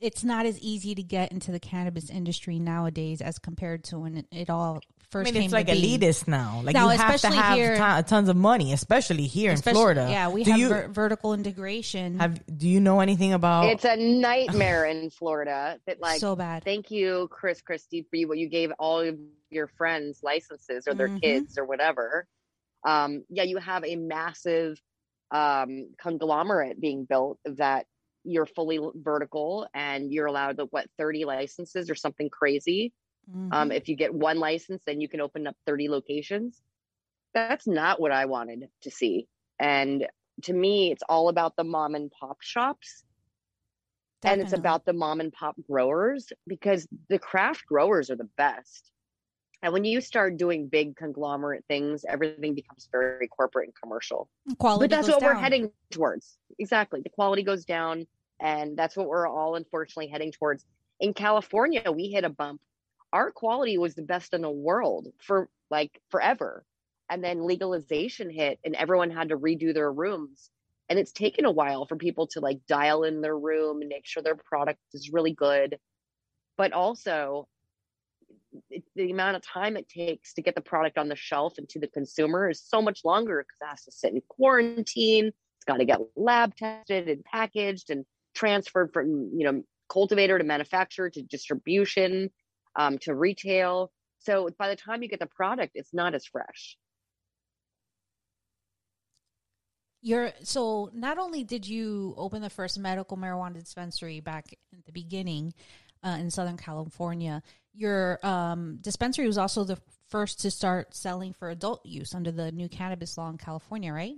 it's not as easy to get into the cannabis industry nowadays as compared to when it, it all I first mean, came it's like to be. elitist now. Like Now, you have to have here- ton- tons of money, especially here Especially- in Florida. Yeah, we do have you ver- vertical integration. have? Do you know anything about? It's a nightmare in Florida that like so bad. thank you chris christie for you what you gave all of your friends licenses or their Mhm. kids or whatever um yeah you have a massive um conglomerate being built that you're fully vertical and you're allowed to what 30 licenses or something crazy Mhm. um if you get one license then you can open up 30 locations that's not what i wanted to see and to me it's all about the mom and pop shops and it's about the mom and pop growers because the craft growers are the best. And when you start doing big conglomerate things, everything becomes very corporate and commercial. quality. but that's what we're heading towards. Exactly. The quality goes down. And that's what we're all unfortunately heading towards. In California, we hit a bump. Our quality was the best in the world for like forever. And then legalization hit, and everyone had to redo their rooms. And it's taken a while for people to like dial in their room and make sure their product is really good. But also, it, the amount of time it takes to get the product on the shelf and to the consumer is so much longer because it has to sit in quarantine. It's got to get lab tested and packaged and transferred from you know cultivator to manufacturer to distribution um, to retail. So by the time you get the product, it's not as fresh. You're so not only did you open the first medical marijuana dispensary back at the beginning uh, in Southern California, your um, dispensary was also the first to start selling for adult use under the new cannabis law in California, right?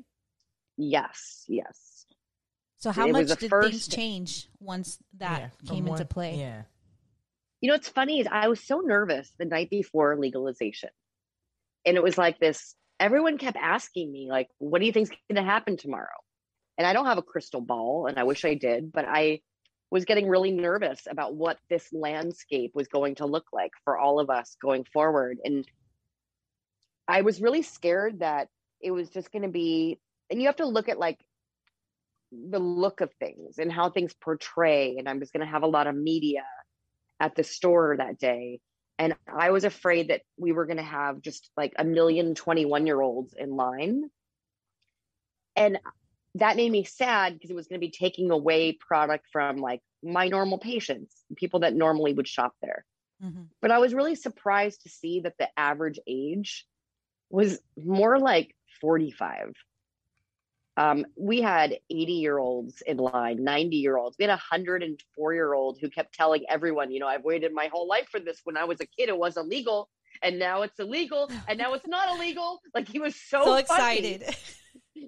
Yes, yes. So how It much did first- things change once that Yeah, from came into one- play? Yeah. You know, what's funny is I was so nervous the night before legalization. And it was like this everyone kept asking me, like, what do you think's going to happen tomorrow? And I don't have a crystal ball, and I wish I did, but I was getting really nervous about what this landscape was going to look like for all of us going forward. And I was really scared that it was just going to be, and you have to look at like the look of things and how things portray. And I was going to have a lot of media at the store that day. And I was afraid that we were going to have just like a million 21 year olds in line. And that made me sad because it was going to be taking away product from like my normal patients, people that normally would shop there. Mhm. But I was really surprised to see that the average age was more like 45. Um, we had 80 year olds in line, 90 year olds. We had a 104 year old who kept telling everyone, you know, I've waited my whole life for this. When I was a kid, it was illegal, and now it's illegal, and now it's not illegal. Like he was so, So excited.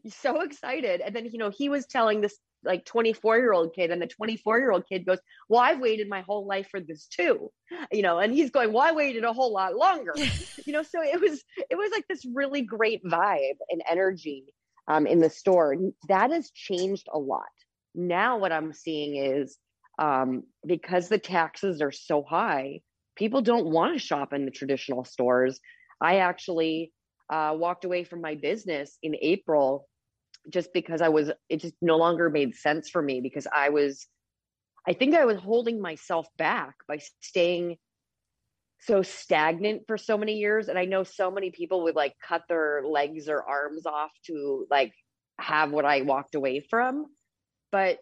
so excited. And then, you know, he was telling this like 24 year old kid and the 24 year old kid goes well i've waited my whole life for this too you know and he's going well i waited a whole lot longer. You know so it was it was like this really great vibe and energy um, in the store. That has changed a lot. Now what i'm seeing is um, because the taxes are so high people don't want to shop in the traditional stores. I actually uh, walked away from my business in april just because I was, it just no longer made sense for me because I was, I think I was holding myself back by staying so stagnant for so many years. And I know so many people would like cut their legs or arms off to like have what I walked away from. But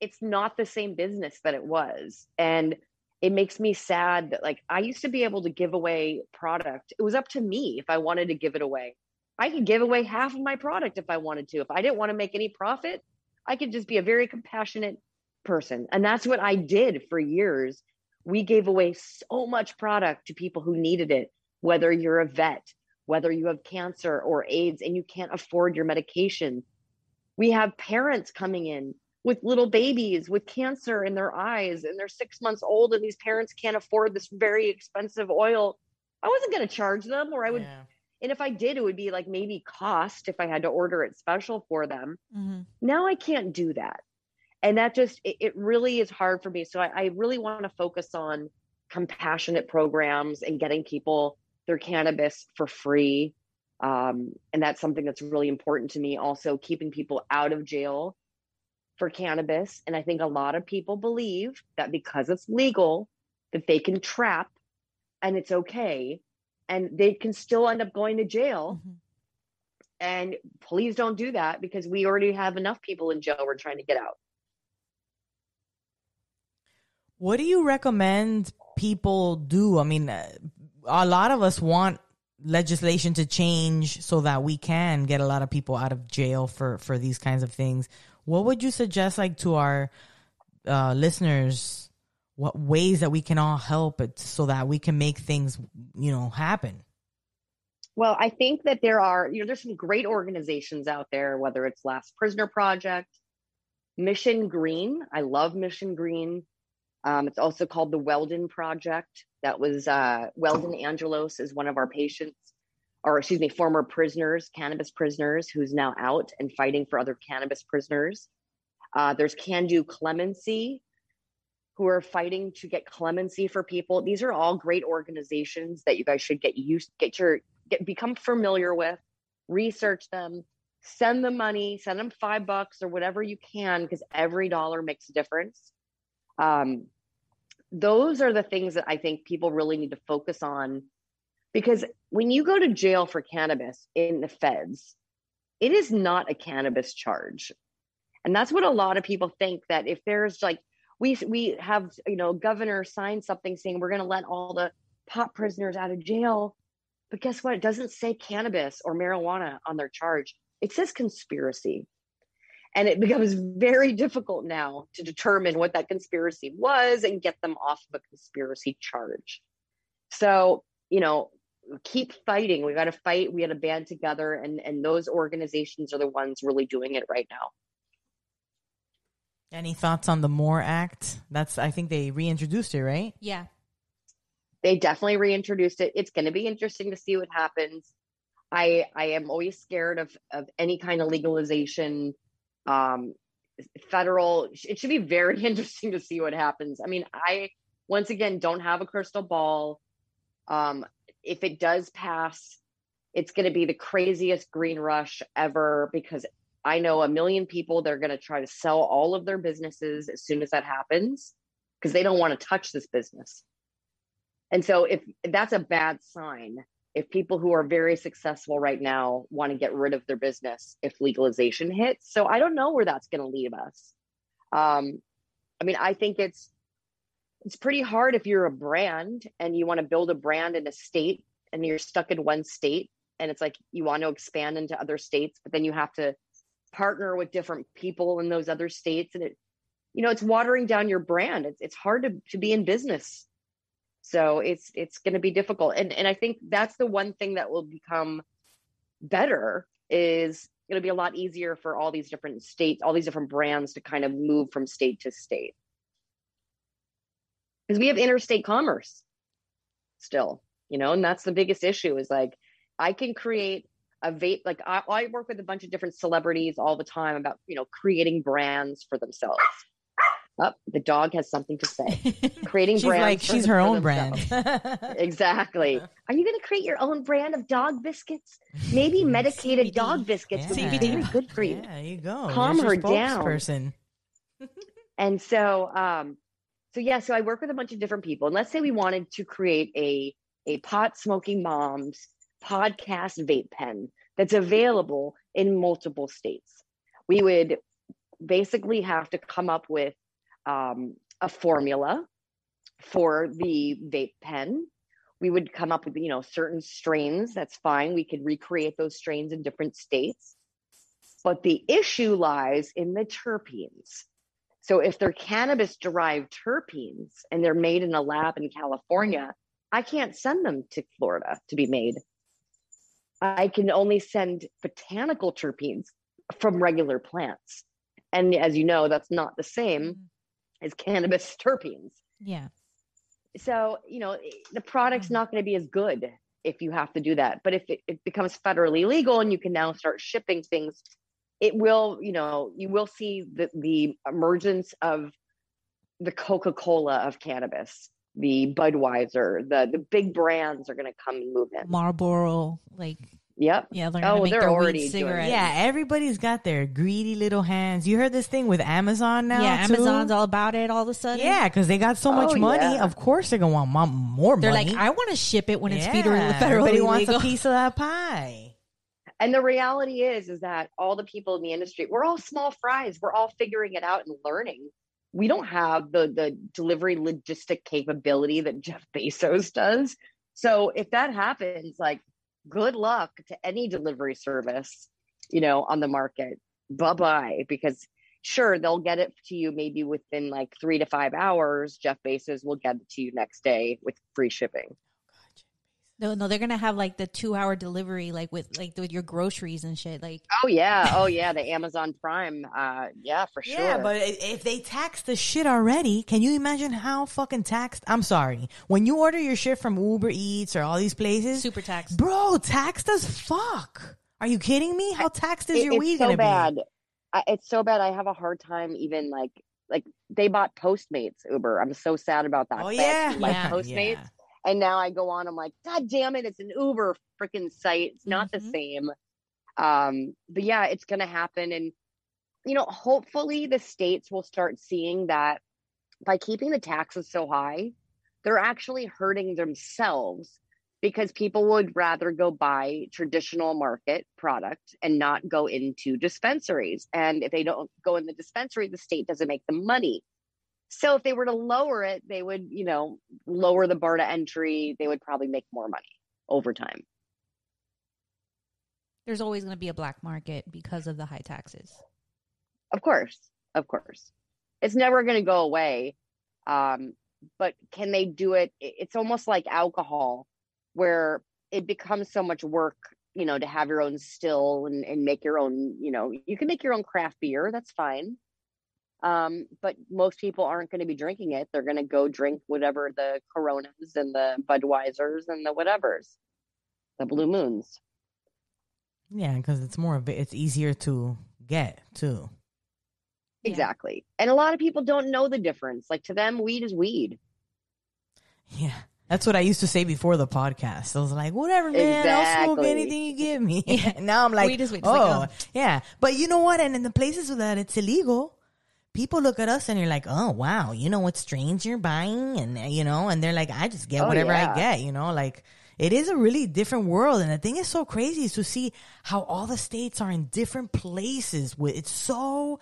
it's not the same business that it was. And it makes me sad that like I used to be able to give away product. It was up to me if I wanted to give it away. I could give away half of my product if I wanted to. If I didn't want to make any profit, I could just be a very compassionate person. And that's what I did for years. We gave away so much product to people who needed it, whether you're a vet, whether you have cancer or AIDS and you can't afford your medication. We have parents coming in with little babies with cancer in their eyes and they're six months old and these parents can't afford this very expensive oil. I wasn't going to charge them or I would yeah and if I did, it would be like maybe cost if I had to order it special for them. Mm-hmm. Now I can't do that. And that just, it, it really is hard for me. So I, I really want to focus on compassionate programs and getting people their cannabis for free. Um, and that's something that's really important to me. Also, keeping people out of jail for cannabis. And I think a lot of people believe that because it's legal, that they can trap and it's okay and they can still end up going to jail. Mm-hmm. And please don't do that because we already have enough people in jail we're trying to get out. What do you recommend people do? I mean, a lot of us want legislation to change so that we can get a lot of people out of jail for for these kinds of things. What would you suggest like to our uh, listeners what ways that we can all help it so that we can make things you know happen? Well i think that there are you know there's some great organizations out there whether it's last prisoner project mission green. I love mission green. Um, it's also called the weldon project. That was uh, weldon angelos is one of our patients or excuse me former prisoners cannabis prisoners who's now out and fighting for other cannabis prisoners uh, there's can do clemency who are fighting to get clemency for people. These are all great organizations that you guys should get used, get your, get become familiar with, research them, send them money, send them five bucks or whatever you can, because every dollar makes a difference. Um, those are the things that I think people really need to focus on because when you go to jail for cannabis in the feds, it is not a cannabis charge. And that's what a lot of people think that if there's like we we have you know governor sign something saying we're going to let all the pot prisoners out of jail but guess what? It doesn't say cannabis or marijuana on their charge. It says conspiracy. And it becomes very difficult now to determine what that conspiracy was and get them off of a conspiracy charge. So you know keep fighting we got to fight we got to band together and and those organizations are the ones really doing it right now any thoughts on the MORE Act? That's I think they reintroduced it, right? Yeah. They definitely reintroduced it. It's going to be interesting to see what happens. I I am always scared of of any kind of legalization. Um, federal. It should be very interesting to see what happens. I mean, I once again don't have a crystal ball. Um, if it does pass, it's going to be the craziest green rush ever because I know a million people they're going to try to sell all of their businesses as soon as that happens because they don't want to touch this business. And so if, that's a bad sign, if people who are very successful right now want to get rid of their business if legalization hits. So I don't know where that's going to leave us. Um, I mean, I think it's it's pretty hard if you're a brand and you want to build a brand in a state and you're stuck in one state and it's like you want to expand into other states, but then you have to partner with different people in those other states and it you know it's watering down your brand. It's, it's hard to, to be in business. So it's it's going to be difficult. And and i think that's the one thing that will become better is it'll be a lot easier for all these different states, all these different brands to kind of move from state to state. Because we have interstate commerce still, you know, and that's the biggest issue is like I can create a vape like I, I work with a bunch of different celebrities all the time about you know creating brands for themselves up oh, the dog has something to say creating she's brands like she's her own brand. exactly are you going to create your own brand of dog biscuits maybe medicated CBD. dog biscuits would be Yeah. very good for you Yeah, there you go. Calm There's her down. Person. and so um so yeah so i work with a bunch of different people and let's say we wanted to create a a pot smoking moms podcast vape pen that's available in multiple states. We would basically have to come up with um, a formula for the vape pen. We would come up with you know certain strains that's fine. We could recreate those strains in different states. But the issue lies in the terpenes so if they're cannabis derived terpenes and they're made in a lab in California, I can't send them to Florida to be made. I can only send botanical terpenes from regular plants. And as you know, that's not the same mm. as cannabis terpenes. Yeah. So, you know, the product's mm. not going to be as good if you have to do that. But if it, it becomes federally legal and you can now start shipping things, it will, you know, you will see the, the emergence of the Coca-Cola of cannabis, the Budweiser, the the big brands are going to come and move in. Marlboro, like Yep. yeah, they're gonna Oh, make they're their already weed doing it. cigarettes. Yeah, everybody's got their greedy little hands. You heard this thing with Amazon now? yeah. too? Amazon's all about it all of a sudden. Yeah, because they got so much Oh, money. yeah. Of course, they're gonna want mo- more they're money. like, I want to ship it when it's yeah, federally, federally everybody wants a piece of that pie. And the reality is, is that all the people in the industry, we're all small fries. We're all figuring it out and learning. We don't have the the delivery logistic capability that Jeff Bezos does. So if that happens, like good luck to any delivery service, you know, on the market. Bye bye. Because sure, they'll get it to you maybe within like three to five hours. Jeff Bezos will get it to you next day with free shipping. No, no, they're gonna have like the two hour delivery, like with like with your groceries and shit. Like, Oh yeah, oh yeah, the Amazon Prime. Uh, yeah, for sure. Yeah, but if they tax the shit already, can you imagine how fucking taxed? I'm sorry. When you order your shit from Uber Eats or all these places, super taxed, bro, taxed as fuck. Are you kidding me? How taxed is It- your it's so gonna bad. be? I, it's so bad. I have a hard time even like like they bought Postmates Uber. I'm so sad about that. Oh 'cause I yeah, like Yeah. Postmates, Yeah. And now I go on. I'm like, God damn it! It's an Uber freaking site. It's not Mhm. the same. Um, but yeah, it's gonna happen, and you know, hopefully the states will start seeing that by keeping the taxes so high, they're actually hurting themselves because people would rather go buy traditional market product and not go into dispensaries. And if they don't go in the dispensary, the state doesn't make the money. So if they were to lower it, they would, you know, lower the bar to entry. They would probably make more money over time. There's always gonna be a black market because of the high taxes. Of course, of course. It's never going to go away. Um, but can they do it? It's almost like alcohol, where it becomes so much work, you know, to have your own still and, and make your own, you know, you can make your own craft beer. That's fine. Um, but most people aren't going to be drinking it. They're going to go drink whatever the Coronas and the Budweisers and the whatevers, the Blue Moons. Yeah, because it's more of it's easier to get too. Yeah. Exactly. And a lot of people don't know the difference. Like to them, weed is weed. Yeah. That's what I used to say before the podcast. I was like, whatever, man, I'll smoke anything you give me. now I'm like, Weed is weed. Oh, like, oh. yeah. But you know what? And in the places where that it's illegal, people look at us and you're like, oh, wow, you know what strains you're buying? And, uh, you know, and they're like, I just get Oh, whatever I get, you know, like it is a really different world. And the thing is so crazy is to see how all the states are in different places with, it's so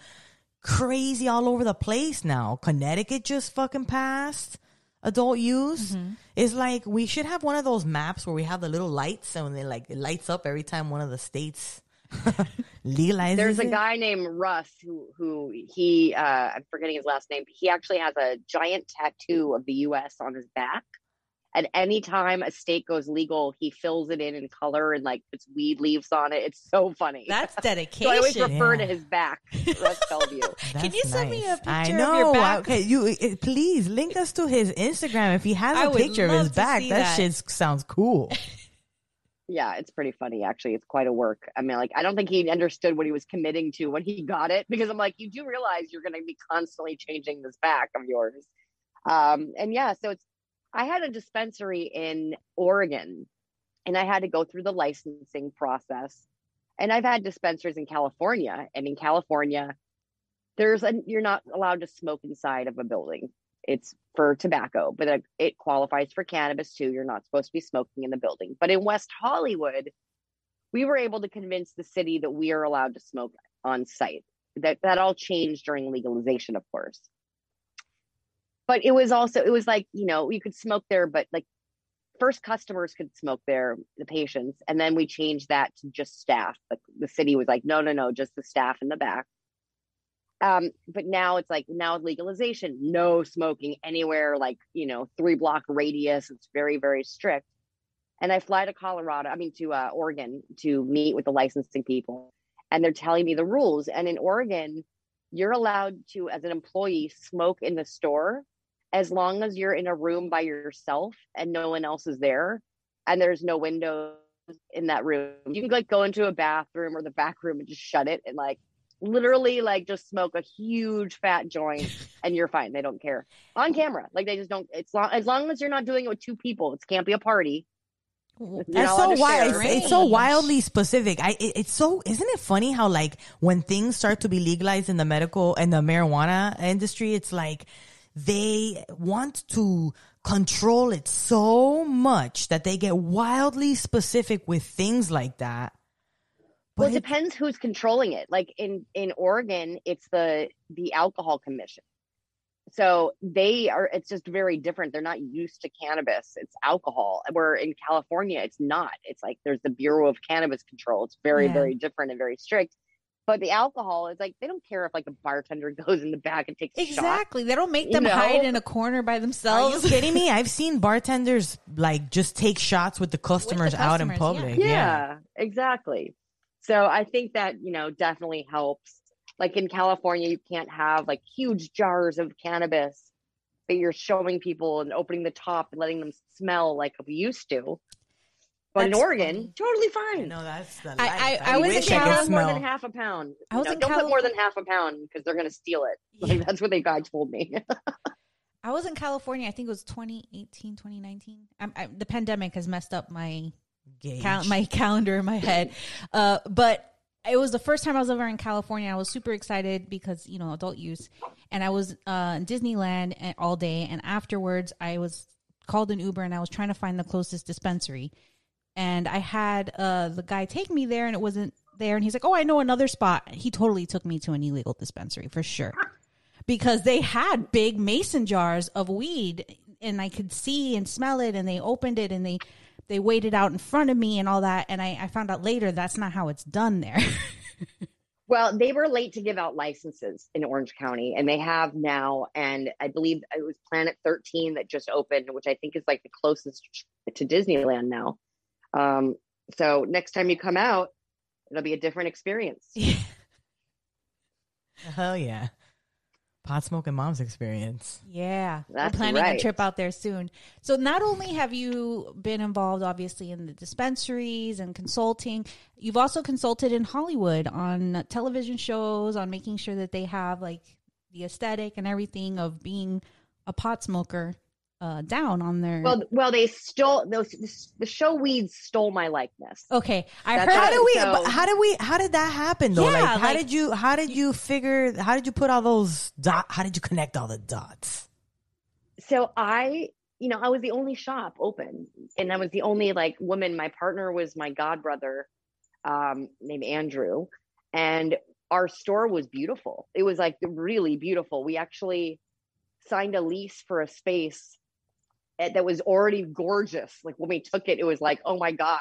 crazy all over the place now. Connecticut just fucking passed adult use. It's like we should have one of those maps where we have the little lights and they like it lights up every time one of the states legalizes. There's a it. guy named Russ who who he uh I'm forgetting his last name. He actually has a giant tattoo of the US on his back. And anytime a state goes legal, he fills it in in color and like puts weed leaves on it. It's so funny. That's dedication. so I always refer to his back, Russ Belville. Can you That's send me a picture I of your back? Okay, you eh, please link us to his Instagram if he has I a picture of his back. That, that. shit sounds cool. Yeah, it's pretty funny actually. It's quite a work. I mean, like I don't think he understood what he was committing to when he got it because I'm like, you do realize you're going to be constantly changing this back of yours. Um, and yeah, so it's I had a dispensary in Oregon, and I had to go through the licensing process. And I've had dispensaries in California, and in California, there's a you're not allowed to smoke inside of a building. It's for tobacco, but it, qualifies for cannabis too. You're not supposed to be smoking in the building. But in West Hollywood, we were able to convince the city that we are allowed to smoke on site. That that all changed during legalization, of course. But it was also it was like you know you could smoke there, but like first customers could smoke there, the patients, and then we changed that to just staff. Like the city was like, no, no, no, just the staff in the back. Um, but now it's like now legalization, no smoking anywhere, like you know, three block radius. It's very, very strict. And I fly to Colorado, I mean to uh, Oregon to meet with the licensing people, and they're telling me the rules. And in Oregon, you're allowed to, as an employee, smoke in the store as long as you're in a room by yourself and no one else is there, and there's no windows in that room. You can like go into a bathroom or the back room and just shut it and like literally like just smoke a huge fat joint and you're fine. They don't care on camera. Like they just don't. It's long as long as you're not doing it with two people. It can't be a party. You're That's so wild. It's, it's so wildly specific. I it, it's so isn't it funny how like when things start to be legalized in the medical and the marijuana industry, it's like they want to control it so much that they get wildly specific with things like that. Well, But it it- depends who's controlling it. Like in in Oregon, it's the the alcohol commission. So they are. It's just very different. They're not used to cannabis. It's alcohol. Where in California, it's not. It's like there's the Bureau of Cannabis Control. It's very Yeah. very different and very strict. But the alcohol is like they don't care if like a bartender goes in the back and takes a shot. Exactly. They don't make You them know? hide in a corner by themselves. Are you kidding me? I've seen bartenders like just take shots with the customers, out in customers, yeah. public. yeah, exactly so i think that you know definitely helps like in california you can't have like huge jars of cannabis that you're showing people and opening the top and letting them smell like we used to but in oregon funny. totally fine No, that's the. I- life. I- I was in wish you I could more smell. than half a pound I was No, in don't put more than half a pound because they're going to steal it Yeah. like that's what the guy told me I was in California. I think it was 2018, 2019. I'm, I, the pandemic has messed up my Gauge. cal- my calendar in my head. Uh, but it was the first time I was ever in California. I was super excited because you know adult use, and I was uh, in Disneyland all day. And afterwards, I was called an Uber, and I was trying to find the closest dispensary. And I had uh, the guy take me there, and it wasn't there. And he's like, "Oh, I know another spot." He totally took me to an illegal dispensary for sure, because they had big mason jars of weed, and I could see and smell it. And they opened it, and they they waited out in front of me and all that. And I, I found out later that's not how it's done there. Well, they were late to give out licenses in Orange County, and they have now. And I believe it was Planet 13 that just opened, which I think is like the closest to Disneyland now. Um, so next time you come out, it'll be a different experience. Hell yeah. Pot smoking mom's experience. Yeah, That's we're planning right. a trip out there soon. So not only have you been involved, obviously, in the dispensaries and consulting, you've also consulted in Hollywood on television shows, on making sure that they have like the aesthetic and everything of being a pot smoker uh, down on their. Well, well, they stole those. The show Weeds stole my likeness. okay, I That's heard. How right. did we? So- how did we? How did that happen though? Yeah, like, how like- did you? How did you figure? How did you put all those dot? How did you connect all the dots? so I, you know, I was the only shop open, and I was the only like woman. My partner was my god brother, um, named Andrew, and our store was beautiful. It was like really beautiful. We actually signed a lease for a space Eh, that was already gorgeous. Like when we took it, it was like, oh my god,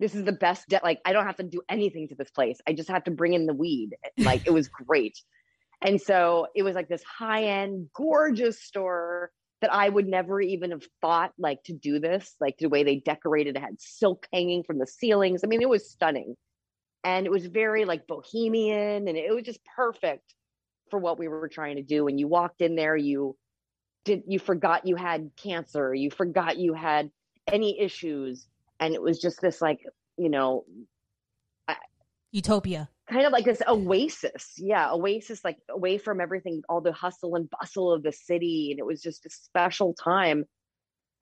this is the best. De- like I don't have to do anything to this place. I just have to bring in the weed. Like it was great. And so it was like this high end, gorgeous store that I would never even have thought like to do this, like the way they decorated it had silk hanging from the ceilings. I mean, it was stunning. And it was very like bohemian and it was just perfect for what we were trying to do. And you walked in there, you did you forgot you had cancer, you forgot you had any issues. And it was just this like, you know, Utopia. kind of like this oasis yeah oasis like away from everything all the hustle and bustle of the city and it was just a special time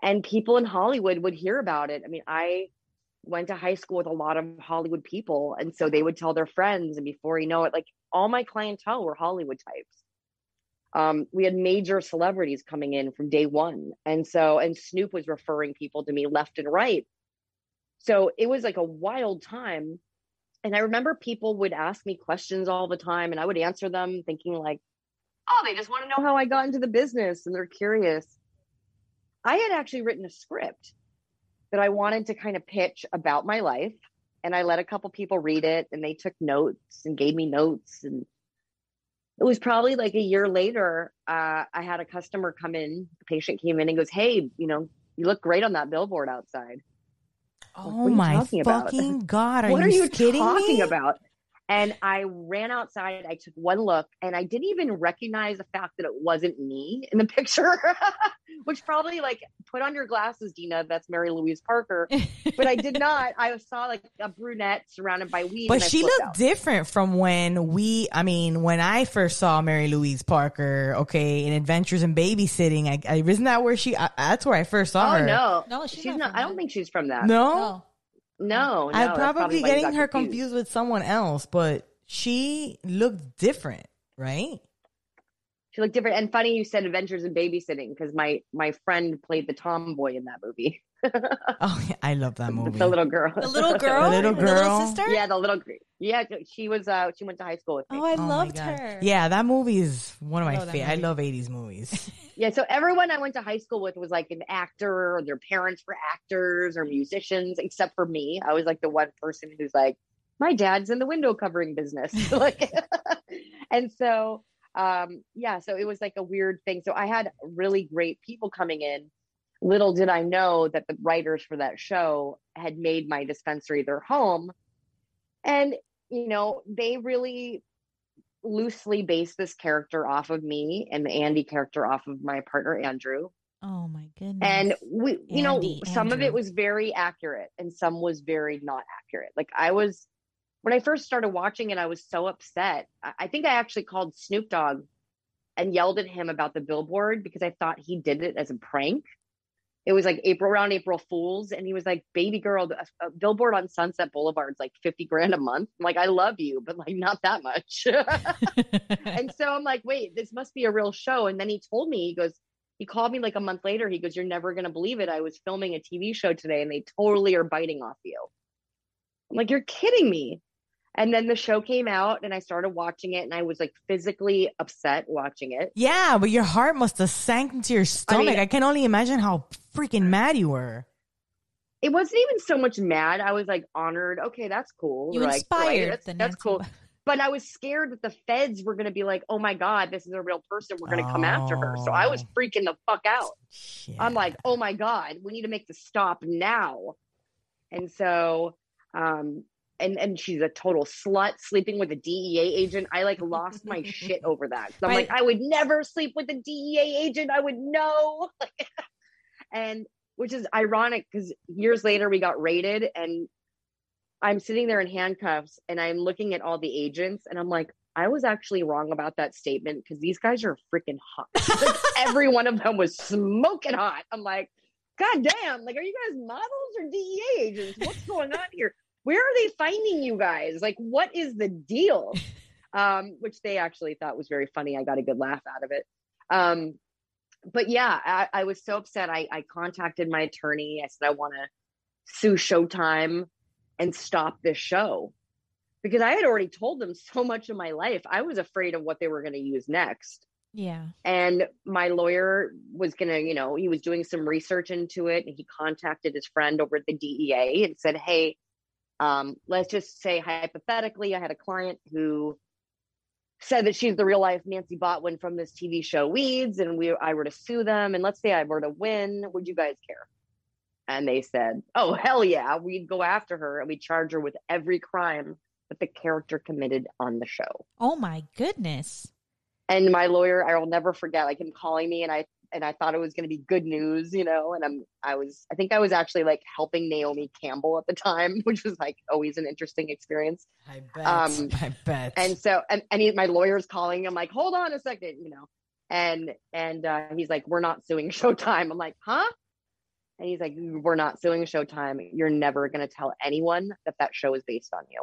and people in hollywood would hear about it i mean i went to high school with a lot of hollywood people and so they would tell their friends and before you know it like all my clientele were hollywood types um, we had major celebrities coming in from day one and so and snoop was referring people to me left and right so it was like a wild time and I remember people would ask me questions all the time and I would answer them thinking like, oh, they just want to know how I got into the business and they're curious. I had actually written a script that I wanted to kind of pitch about my life. And I let a couple people read it and they took notes and gave me notes. And it was probably like a year later, uh, I had a customer come in, a patient came in and goes, Hey, you know, you look great on that billboard outside. Oh what are you my talking about? fucking god! Are what you, are you kidding talking me? about? And I ran outside. I took one look, and I didn't even recognize the fact that it wasn't me in the picture. Which probably like put on your glasses, Dina. That's Mary Louise Parker. But I did not. I saw like a brunette surrounded by weed. But and she looked out. different from when we, I mean, when I first saw Mary Louise Parker, okay, in Adventures in Babysitting. I, I isn't that where she? I, that's where I first saw Oh her. no, No, she's she's, not not. I don't think she's from that. no, No. No, no. I'm that's probably getting her confused with someone else, but she looked different, right? She looked different and funny. You said Adventures in Babysitting because my my friend played the tomboy in that movie. Oh, yeah, I love that movie. the little girl. The little girl? The little girl? sister? yeah, the little. gr- Yeah, she was. uh She went to high school with me. Oh, I Oh loved her. Yeah, that movie is one of my love favorite. I love 80s movies. Yeah, so everyone I went to high school with was like an actor or their parents were actors or musicians, except for me. I was like the one person who's like, my dad's in the window covering business. like and so um yeah, so it was like a weird thing. So I had really great people coming in. Little did I know that the writers for that show had made my dispensary their home. And you know, they really loosely based this character off of me and the Andy character off of my partner Andrew. Oh my goodness. And we, you know, Andy, some of it was very accurate and some was very not accurate. Like I was, when I first started watching it, I was so upset. I, think I actually called Snoop Dogg and yelled at him about the billboard because I thought he did it as a prank. It was like April around April Fools, and he was like, "Baby girl, a, a billboard on Sunset Boulevard is like fifty grand a month." I'm like, "I love you, but like not that much." and so I'm like, wait, this must be a real show. And then he told me, he goes, he called me like a month later. He goes, You're never going to believe it. I was filming a TV show today and they totally are biting off you. I'm like, You're kidding me. And then the show came out and I started watching it and I was like physically upset watching it. yeah, but your heart must have sank into your stomach. I, mean- can only imagine how freaking mad you were. It wasn't even so much mad. I was like honored. Okay, that's cool. you like, inspired that's, the that's cool. But I was scared that the feds were going to be like, oh my God, this is a real person. We're going to come after her. So I was Oh. freaking the fuck out. I'm like, oh my God, we need to make the stop now. And so, um, and and she's a total slut sleeping with a DEA agent. I like lost my shit over that. So I'm Right. like, I would never sleep with a DEA agent. I would know. and which is ironic because years later we got raided and I'm sitting there in handcuffs and I'm looking at all the agents and I'm like, I was actually wrong about that statement because these guys are freaking hot. Like, every one of them was smoking hot. I'm like, God damn, like, are you guys models or DEA agents? What's going on here? Where are they finding you guys? Like, what is the deal? Um, which they actually thought was very funny. I got a good laugh out of it. Um, but yeah, I, I was so upset. I, I contacted my attorney. I said, I want to sue Showtime and stop this show because I had already told them so much of my life. I was afraid of what they were going to use next. Yeah. And my lawyer was going to, you know, he was doing some research into it and he contacted his friend over at the DEA and said, Hey, um, let's just say hypothetically, I had a client who said that she's the real life Nancy Botwin from this TV show Weeds, and we I were to sue them, and let's say I were to win, would you guys care? And they said, "Oh hell yeah, we'd go after her and we'd charge her with every crime that the character committed on the show." Oh my goodness. And my lawyer, I will never forget, like him calling me, and I and I thought it was going to be good news, you know. And I'm, I was, I think I was actually like helping Naomi Campbell at the time, which was like always an interesting experience. I bet. Um, I bet. And so, and, and he, my lawyer's calling. I'm like, hold on a second, you know. And and uh, he's like, we're not suing Showtime. I'm like, huh? And he's like, we're not suing Showtime. You're never going to tell anyone that that show is based on you.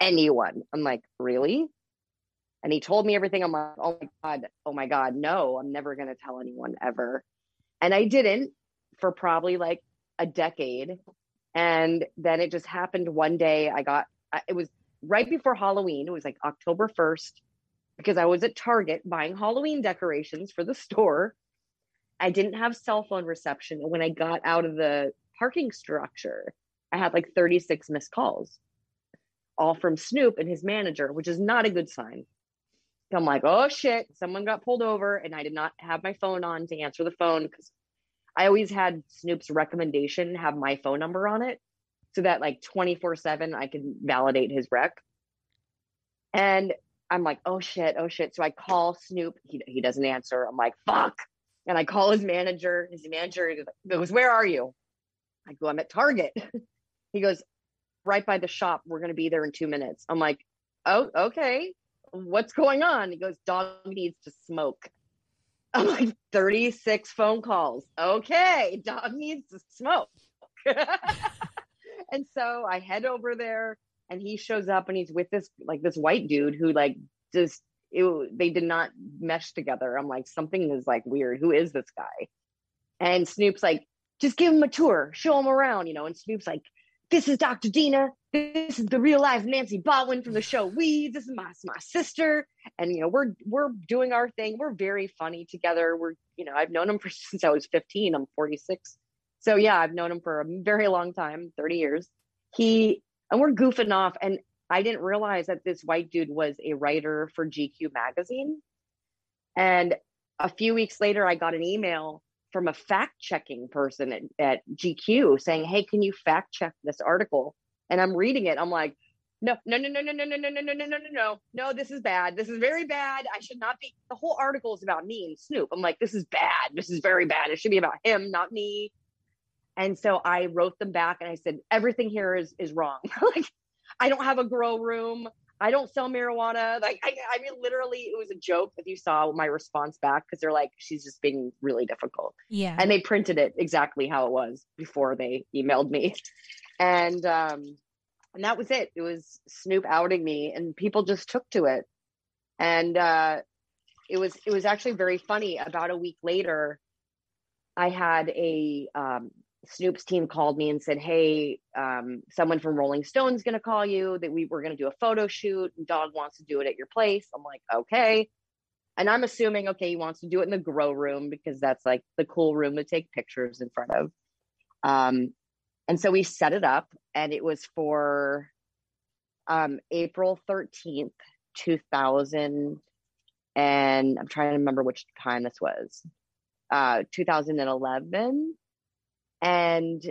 Anyone. I'm like, really? And he told me everything. I'm like, oh my God, oh my God, no, I'm never going to tell anyone ever. And I didn't for probably like a decade. And then it just happened one day. I got, it was right before Halloween. It was like October 1st because I was at Target buying Halloween decorations for the store. I didn't have cell phone reception. And when I got out of the parking structure, I had like 36 missed calls, all from Snoop and his manager, which is not a good sign. I'm like, oh shit, someone got pulled over, and I did not have my phone on to answer the phone because I always had Snoop's recommendation have my phone number on it so that like 24 7 I could validate his rec. And I'm like, oh shit, oh shit. So I call Snoop, he, he doesn't answer. I'm like, fuck. And I call his manager. His manager goes, Where are you? I go, I'm at Target. he goes, Right by the shop. We're going to be there in two minutes. I'm like, Oh, okay what's going on? He goes, dog needs to smoke. I'm like, 36 phone calls. Okay, dog needs to smoke. and so I head over there and he shows up and he's with this like this white dude who like just it, they did not mesh together. I'm like, something is like weird. Who is this guy? And Snoop's like, just give him a tour, show him around, you know. And Snoop's like, this is Dr. Dina. This is the real life Nancy Botwin from the show Weeds. This is my my sister, and you know we're we're doing our thing. We're very funny together. We're you know I've known him for since I was 15. I'm 46, so yeah, I've known him for a very long time, 30 years. He and we're goofing off, and I didn't realize that this white dude was a writer for GQ magazine. And a few weeks later, I got an email from a fact checking person at, at GQ saying, Hey, can you fact check this article? And I'm reading it. I'm like, no, no, no, no, no, no, no, no, no, no, no, no, no, no, no, this is bad. This is very bad. I should not be. The whole article is about me and Snoop. I'm like, this is bad. This is very bad. It should be about him, not me. And so I wrote them back and I said, everything here is is wrong. like, I don't have a grow room. I don't sell marijuana. Like, I, I mean, literally, it was a joke if you saw my response back because they're like, she's just being really difficult. Yeah. And they printed it exactly how it was before they emailed me. And, um, and that was it. It was Snoop outing me, and people just took to it. And uh, it was it was actually very funny. About a week later, I had a um, Snoop's team called me and said, "Hey, um, someone from Rolling Stone's going to call you. That we were going to do a photo shoot. And Dog wants to do it at your place." I'm like, "Okay." And I'm assuming, okay, he wants to do it in the grow room because that's like the cool room to take pictures in front of. Um, and so we set it up, and it was for um, April 13th, 2000. And I'm trying to remember which time this was. Uh, 2011 and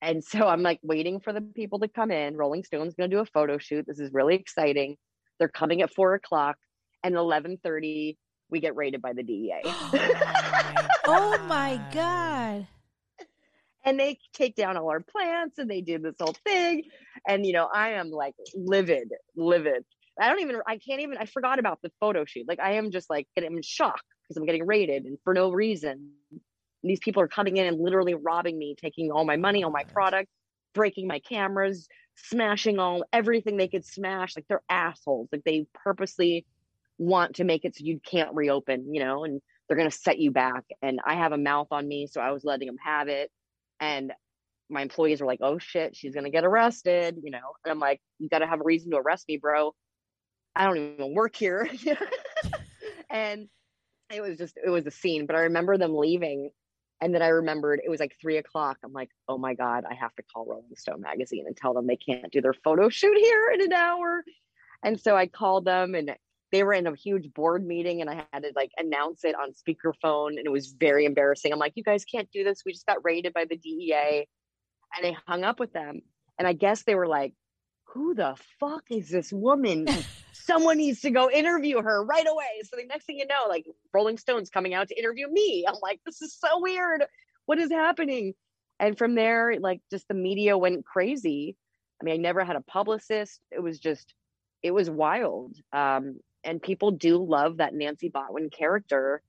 and so I'm like waiting for the people to come in. Rolling Stone's going to do a photo shoot. This is really exciting. They're coming at four o'clock, and eleven thirty we get raided by the DEA. Oh, oh my god! And they take down all our plants, and they do this whole thing. And you know, I am like livid, livid. I don't even. I can't even. I forgot about the photo shoot. Like I am just like getting in shock because I'm getting raided and for no reason these people are coming in and literally robbing me, taking all my money, all my product, breaking my cameras, smashing all everything they could smash. Like they're assholes. Like they purposely want to make it so you can't reopen, you know, and they're going to set you back. And I have a mouth on me, so I was letting them have it. And my employees were like, oh shit, she's going to get arrested, you know. And I'm like, you got to have a reason to arrest me, bro. I don't even work here. and it was just, it was a scene. But I remember them leaving and then I remembered it was like three o'clock. I'm like, oh my God, I have to call Rolling Stone magazine and tell them they can't do their photo shoot here in an hour. And so I called them and they were in a huge board meeting and I had to like announce it on speakerphone and it was very embarrassing. I'm like, you guys can't do this. We just got raided by the DEA. And I hung up with them. And I guess they were like, who the fuck is this woman? Someone needs to go interview her right away. So the next thing you know, like Rolling Stones coming out to interview me. I'm like, this is so weird. What is happening? And from there, like just the media went crazy. I mean, I never had a publicist. It was just, it was wild. Um, and people do love that Nancy Botwin character.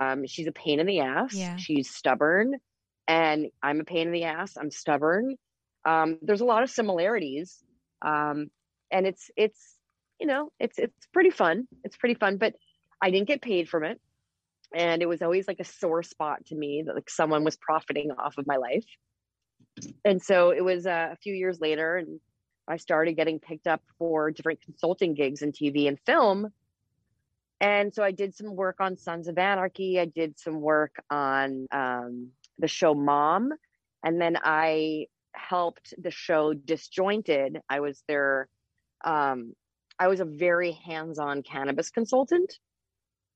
Um, she's a pain in the ass. Yeah. She's stubborn, and I'm a pain in the ass. I'm stubborn. Um, there's a lot of similarities, um, and it's it's you know it's it's pretty fun. It's pretty fun, but I didn't get paid from it, and it was always like a sore spot to me that like someone was profiting off of my life. And so it was uh, a few years later, and I started getting picked up for different consulting gigs in TV and film. And so I did some work on Sons of Anarchy. I did some work on um, the show Mom. And then I helped the show Disjointed. I was their, um, I was a very hands on cannabis consultant.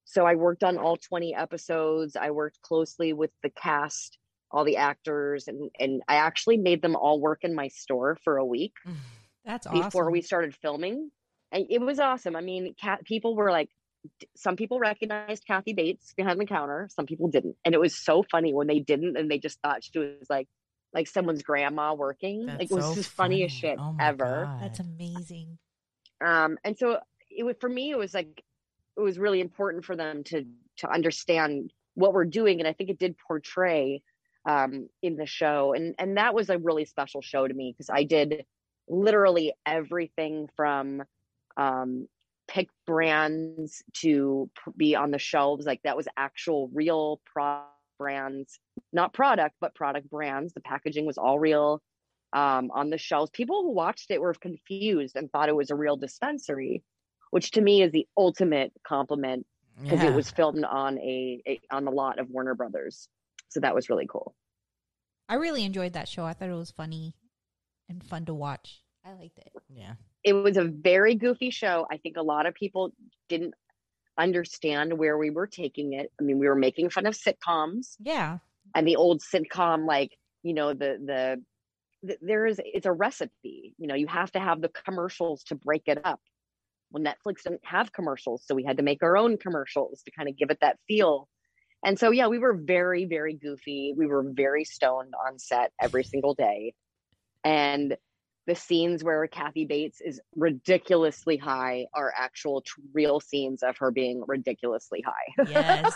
So I worked on all 20 episodes. I worked closely with the cast, all the actors, and, and I actually made them all work in my store for a week That's awesome. before we started filming. And it was awesome. I mean, cat, people were like, some people recognized Kathy Bates behind the counter, some people didn't. And it was so funny when they didn't and they just thought she was like, like someone's grandma working. That's like it was so just funniest funny. shit Oh ever. God. That's amazing. Um, and so it was for me, it was like it was really important for them to to understand what we're doing, and I think it did portray um, in the show, and and that was a really special show to me because I did literally everything from um, pick brands to p- be on the shelves, like that was actual real pro brands, not product, but product brands. The packaging was all real um, on the shelves. People who watched it were confused and thought it was a real dispensary, which to me is the ultimate compliment because Yeah. it was filmed on a, a on the lot of Warner Brothers. So that was really cool. I really enjoyed that show. I thought it was funny and fun to watch. I liked it. yeah. It was a very goofy show. I think a lot of people didn't understand where we were taking it. I mean, we were making fun of sitcoms. Yeah. and the old sitcom like, you know, the the th- there is it's a recipe. You know you have to have the commercials to break it up. Well netflix didn't have commercials so we had to make our own commercials to kind of give it that feel. And so yeah we were very very goofy. We were very stoned on set every single day. And the scenes where kathy bates is ridiculously high are actual t- real scenes of her being ridiculously high Yes.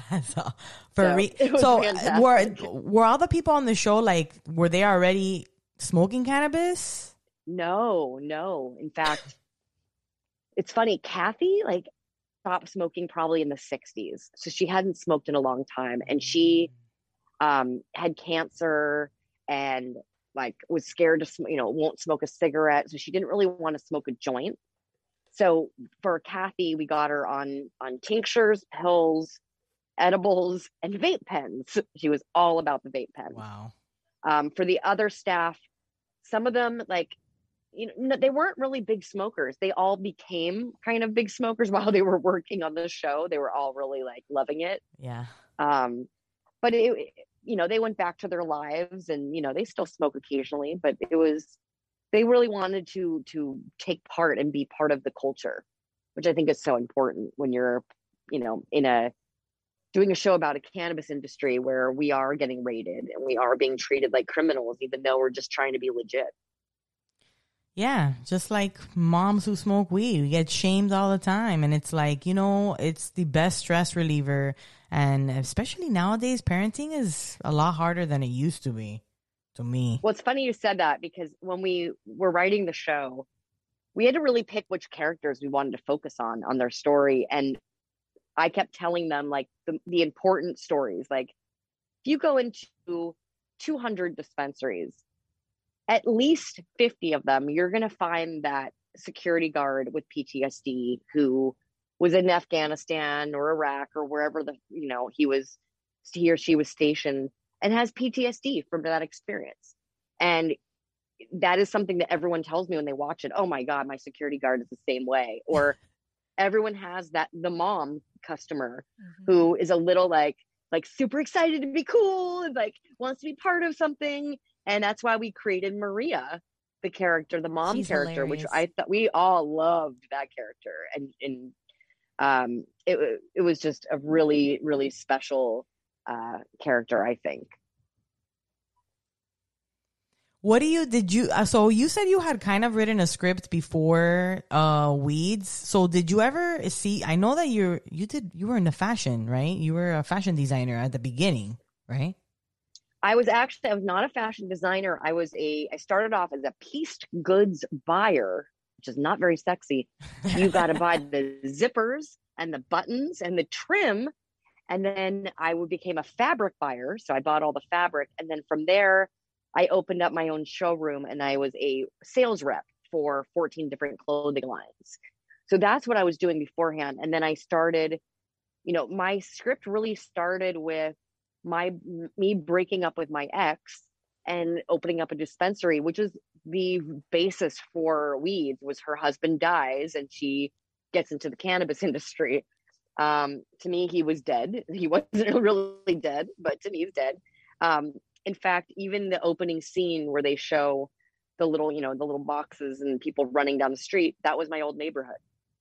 That's all. For So, re- so uh, were were all the people on the show like were they already smoking cannabis? No, no. In fact, it's funny. Kathy like stopped smoking probably in the 60s. So she hadn't smoked in a long time and she um had cancer and like was scared to you know, won't smoke a cigarette. So she didn't really want to smoke a joint. So for Kathy, we got her on on tinctures, pills, edibles, and vape pens. She was all about the vape pens Wow. um, for the other staff some of them like you know they weren't really big smokers they all became kind of big smokers while they were working on the show they were all really like loving it Yeah. um, but it- you know they went back to their lives and you know they still smoke occasionally but it was they really wanted to to take part and be part of the culture which i think is so important when you're you know in a doing a show about a cannabis industry where we are getting raided and we are being treated like criminals even though we're just trying to be legit Yeah, just like moms who smoke weed, we get shamed all the time. And it's like, you know, it's the best stress reliever. And especially nowadays, parenting is a lot harder than it used to be to me. Well, it's funny you said that because when we were writing the show, we had to really pick which characters we wanted to focus on on their story. And I kept telling them like the, the important stories. Like if you go into 200 dispensaries, at least 50 of them, you're going to find that security guard with PTSD who was in Afghanistan or Iraq or wherever the, you know, he was, he or she was stationed and has PTSD from that experience. And that is something that everyone tells me when they watch it. Oh my God, my security guard is the same way. Or everyone has that the mom customer Mhm. who is a little like like super excited to be cool and like wants to be part of something. And that's why we created Maria, the character, the mom She's character, which. I thought we all loved that character. And and um it it was just a really, really special uh character, I think. What do you did you uh, so you said you had kind of written a script before uh Weeds. So did you ever see I know that you're you did you were in the fashion, right? You were a fashion designer at the beginning, right? I was actually I was not a fashion designer. I was a I started off as a pieced goods buyer, which is not very sexy. You got to buy the zippers and the buttons and the trim, and then I became a fabric buyer. So I bought all the fabric, and then from there, I opened up my own showroom, and I was a sales rep for 14 different clothing lines. So that's what I was doing beforehand, and then I started. You know, my script really started with my me breaking up with my ex and opening up a dispensary which is the basis for weeds was her husband dies and she gets into the cannabis industry. Um to me he was dead. He wasn't really dead but to me he's dead. Um in fact even the opening scene where they show the little you know the little boxes and people running down the street that was my old neighborhood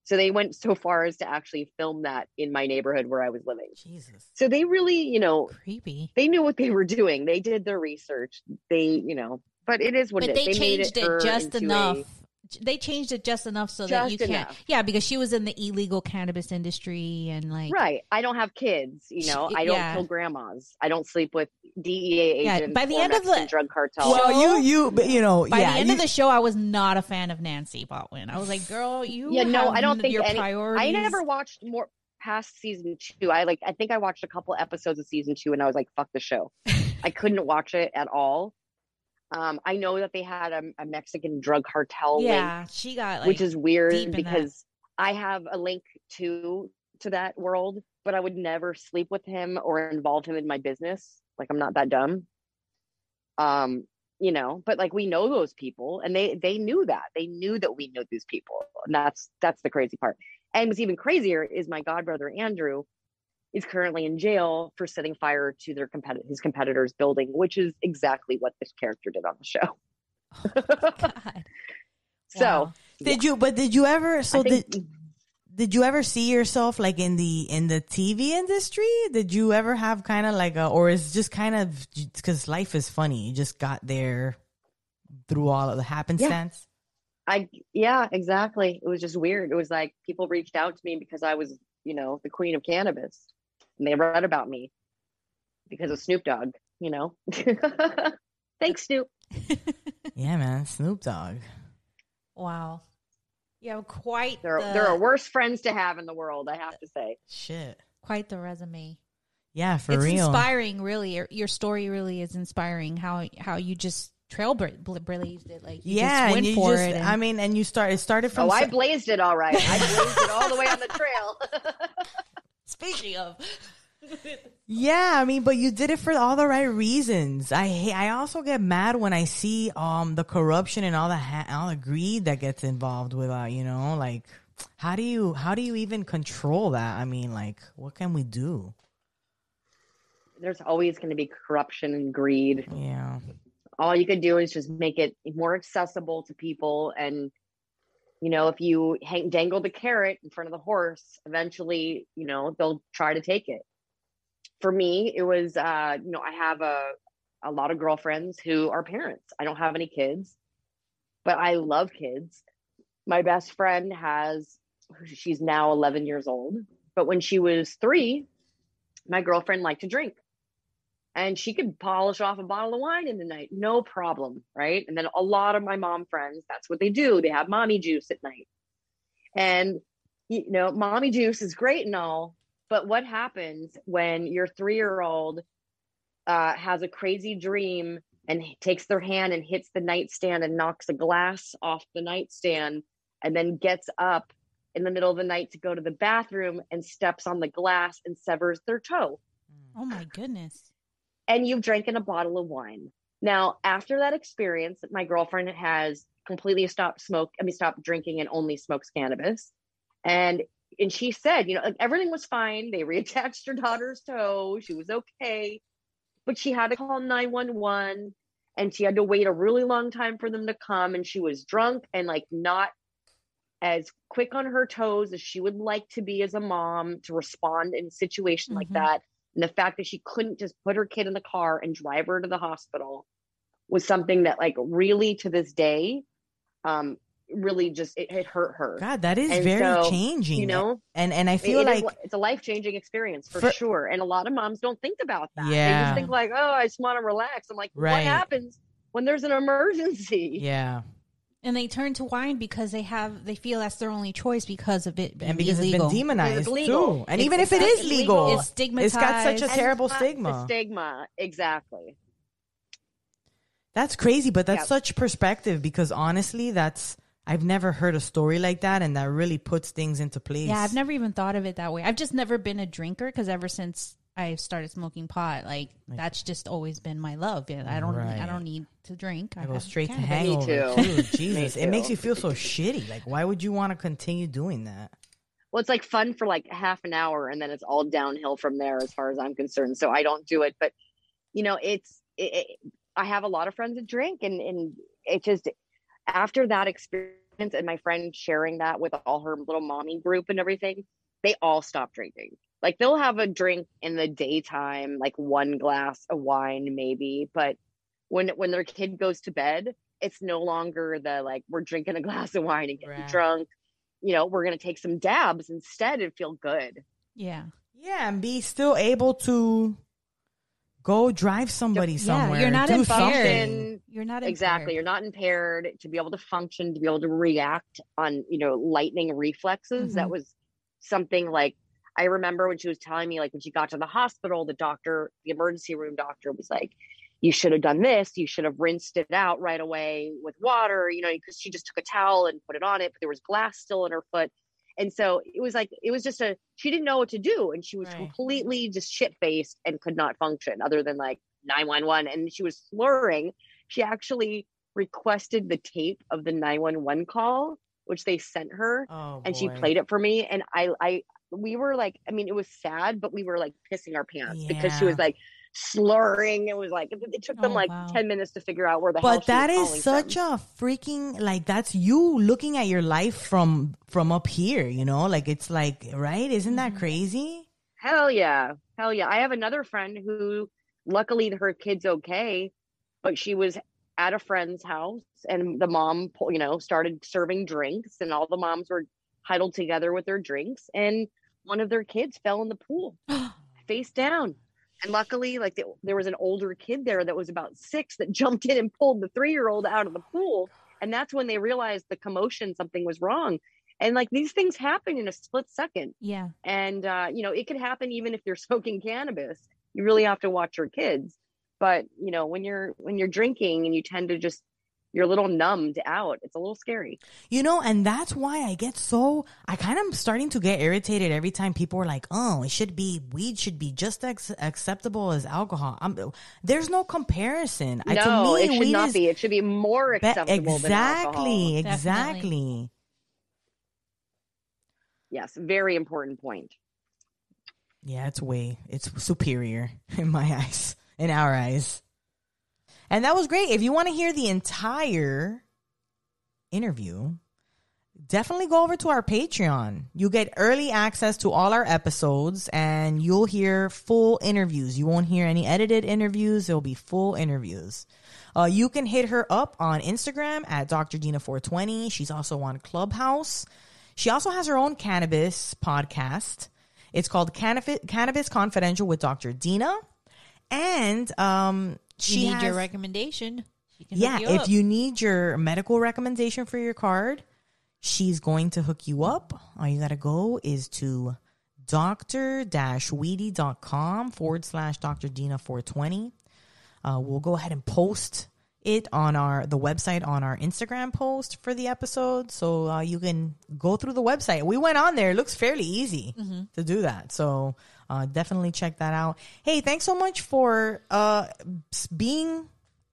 so they went so far as to actually film that in my neighborhood where i was living Jesus. so they really you know Creepy. they knew what they were doing. They did their research. They, you know, but it is what But it is. they made changed it, her just enough. a- They changed it just enough so that you Just can't. Yeah, because she was in the illegal cannabis industry and like. right. I don't have kids. You know, She- I don't yeah. kill grandmas. I don't sleep with DEA Yeah, agents. by the or end of the- drug cartel. Well, Well, you you you know, By yeah, the end you- of the show, I was not a fan of Nancy Botwin. I was like, "Girl, you Yeah, no, I don't think your any- priorities." I never watched more past season two. I like. I think I watched a couple episodes of season two, and I was like, "Fuck the show." I couldn't watch it at all. Um, I know that they had a, a Mexican drug cartel link Yeah, she got like. which is weird in that. because I have a link to to that world, but I would never sleep with him or involve him in my business. Like I'm not that dumb. Um, you know, but like we know those people and they they knew that. They knew that we knew these people. And that's that's the crazy part. And what's even crazier is my godbrother Andrew is currently in jail for setting fire to their competitor his competitor's building, which is exactly what this character did on the show. Oh God. So did you but did you ever so think did did you ever see yourself like in the in the TV industry? Did you ever have kind of like a or is just kind of because life is funny. You just got there through all of the happenstance. I yeah, exactly. It was just weird. It was like people reached out to me because I was, you know, the queen of cannabis. And they read about me because of Snoop Dogg, you know. Thanks, Snoop. Yeah, man, Snoop Dogg. Wow. Yeah, quite. There the, are, there are worse friends to have in the world, I have to say. Shit. quite the resume. Yeah, for it's real. It's inspiring, really. Your, your story really is inspiring. How how you just trailblazed it, like you yeah, just and went you for just, it. and- I mean, and you start. It started from. Oh, I se- blazed it all right. I blazed it all the way on the trail. speaking of, Yeah, I mean, but you did it for all the right reasons. I ha- I also get mad when I see um the corruption and all the ha- all the greed that gets involved with uh, you know, like how do you how do you even control that? I mean, like what can we do? There's always going to be corruption and greed. Yeah. all you could do is just make it more accessible to people and you know if you hang, dangle the carrot in front of the horse eventually you know they'll try to take it. For me it was uh you know i have a a lot of girlfriends who are parents. I don't have any kids but i love kids. My best friend has she's now 11 years old but when she was 3 my girlfriend liked to drink and she could polish off a bottle of wine in the night, no problem, right? And then a lot of my mom friends, that's what they do. They have mommy juice at night. And you know, mommy juice is great and all, but what happens when your 3-year-old uh, has a crazy dream and takes their hand and hits the nightstand and knocks a glass off the nightstand and then gets up in the middle of the night to go to the bathroom and steps on the glass and severs their toe? oh my goodness, and you've drank in a bottle of wine. Now, after that experience, my girlfriend has completely stopped smoke. I mean, stopped drinking and only smokes cannabis. And and she said, you know, like everything was fine. They reattached her daughter's toe. She was okay, but she had to call nine one one, and she had to wait a really long time for them to come. And she was drunk and like not as quick on her toes as she would like to be as a mom to respond in a situation like Mhm. that. And the fact that she couldn't just put her kid in the car and drive her to the hospital was something that like really to this day um really just it, it hurt her God, that is And very so, changing. you know and and I feel it is like li- it's a life-changing experience for, For- sure and a lot of moms don't think about that Yeah. they just think like oh i just want to relax i'm like Right. what happens when there's an emergency yeah, And they turn to wine because they have they feel that's their only choice because of it being and because illegal. it's been demonized legal. too. And It's- even if it's legal. it's It's it's got such a terrible it's the stigma. stigma exactly That's crazy, but that's Yeah. such perspective because honestly, that's I've never heard a story like that, and that really puts things into place. Yeah, I've never even thought of it that way. I've just never been a drinker because ever since I started smoking pot, like, that's just always been my love. Yeah, I don't, Right. I don't need to drink. I go have straight to cannabis. hangover. too. too. Jesus, it too. makes you feel so shitty. Like, why would you want to continue doing that? well it's like fun for like half an hour and then it's all downhill from there as far as i'm concerned so i don't do it but you know it's it, it, i have a lot of friends that drink and and it just after that experience and my friend sharing that with all her little mommy group and everything they all stop drinking like they'll have a drink in the daytime like one glass of wine maybe but when when their kid goes to bed it's no longer the like we're drinking a glass of wine and getting Right. drunk you know we're going to take some dabs instead and feel good Yeah, Yeah, and be still able to go drive somebody Yeah, somewhere. you're not do impaired. something. you're not exactly you're not impaired to be able to function to be able to react on you know lightning reflexes that Mhm. was something like i remember when she was telling me like when she got to the hospital the doctor the emergency room doctor was like you should have done this. You should have rinsed it out right away with water you know because she just took a towel and put it on it but there was glass still in her foot. And so it was like it was just a she didn't know what to do and she was Right. completely just shit faced and could not function other than like 911 and she was slurring. She actually requested the tape of the 911 call which they sent her Oh, and she played it for me and i i we were like i mean it was sad but we were like pissing our pants because she was like slurring it was like it, it took them Oh, like wow. 10 minutes to figure out where the hell But was is such from. a freaking like that's you looking at your life from from up here, you know? Like it's like, right? Isn't that Mhm. crazy? Hell yeah. Hell yeah. I have another friend who luckily her kid's okay, but she was at a friend's house and the mom, you know, started serving drinks and all the moms were huddled together with their drinks and one of their kids fell in the pool face down. And luckily, like the, there was an older kid there that was about six that jumped in and pulled the three year old out of the pool. And that's when they realized the commotion, something was wrong. And like these things happen in a split second yeah. and uh, you know it could happen even if you're smoking cannabis you really have to watch your kids but you know when you're when you're drinking and you tend to just you're a little numbed out it's a little scary You know, and that's why I get so I kind of starting to get irritated every time people are like, "Oh, it should be weed should be just as acceptable as alcohol." I'm, there's no comparison. I- no to me, it should not be it should be more be- acceptable than alcohol exactly, Definitely. exactly. yes very important point Yeah, it's way it's superior in my eyes, in our eyes. And that was great. If you want to hear the entire interview, definitely go over to our Patreon. You get early access to all our episodes and you'll hear full interviews. You won't hear any edited interviews. It'll be full interviews. Uh, you can hit her up on Instagram at Dr. Dina420. She's also on Clubhouse. She also has her own cannabis podcast. It's called Cannabis, Cannabis Confidential with Dr. Dina. And um, She she need has, your recommendation. She can yeah, you if you need your medical recommendation for your card, she's going to hook you up. All you got to go is to doctor-weedy.com forward slash Dr. Dina 420. Uh, we'll go ahead and post it on our the website on our Instagram post for the episode, so uh, you can go through the website. We went on there; it looks fairly easy to do that. So uh, definitely check that out. Hey, thanks so much for uh, being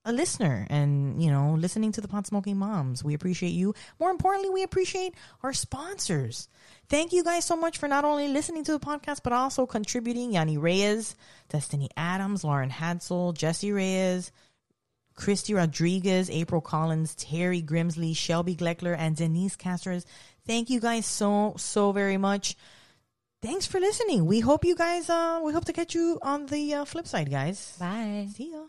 a listener and, you know, listening to the pot smoking moms. We appreciate you. More importantly, we appreciate our sponsors. Thank you guys so much for not only listening to the podcast, but also contributing. Yanni Reyes, Destiny Adams, Lauren Hadsel, Jesse Reyes, Christy Rodriguez, April Collins, Terry Grimsley, Shelby Gleckler, and Denise Castros. Thank you guys so, so very much thanks for listening. We hope you guys, uh, we hope to catch you on the uh, flip side, guys. Bye. See ya.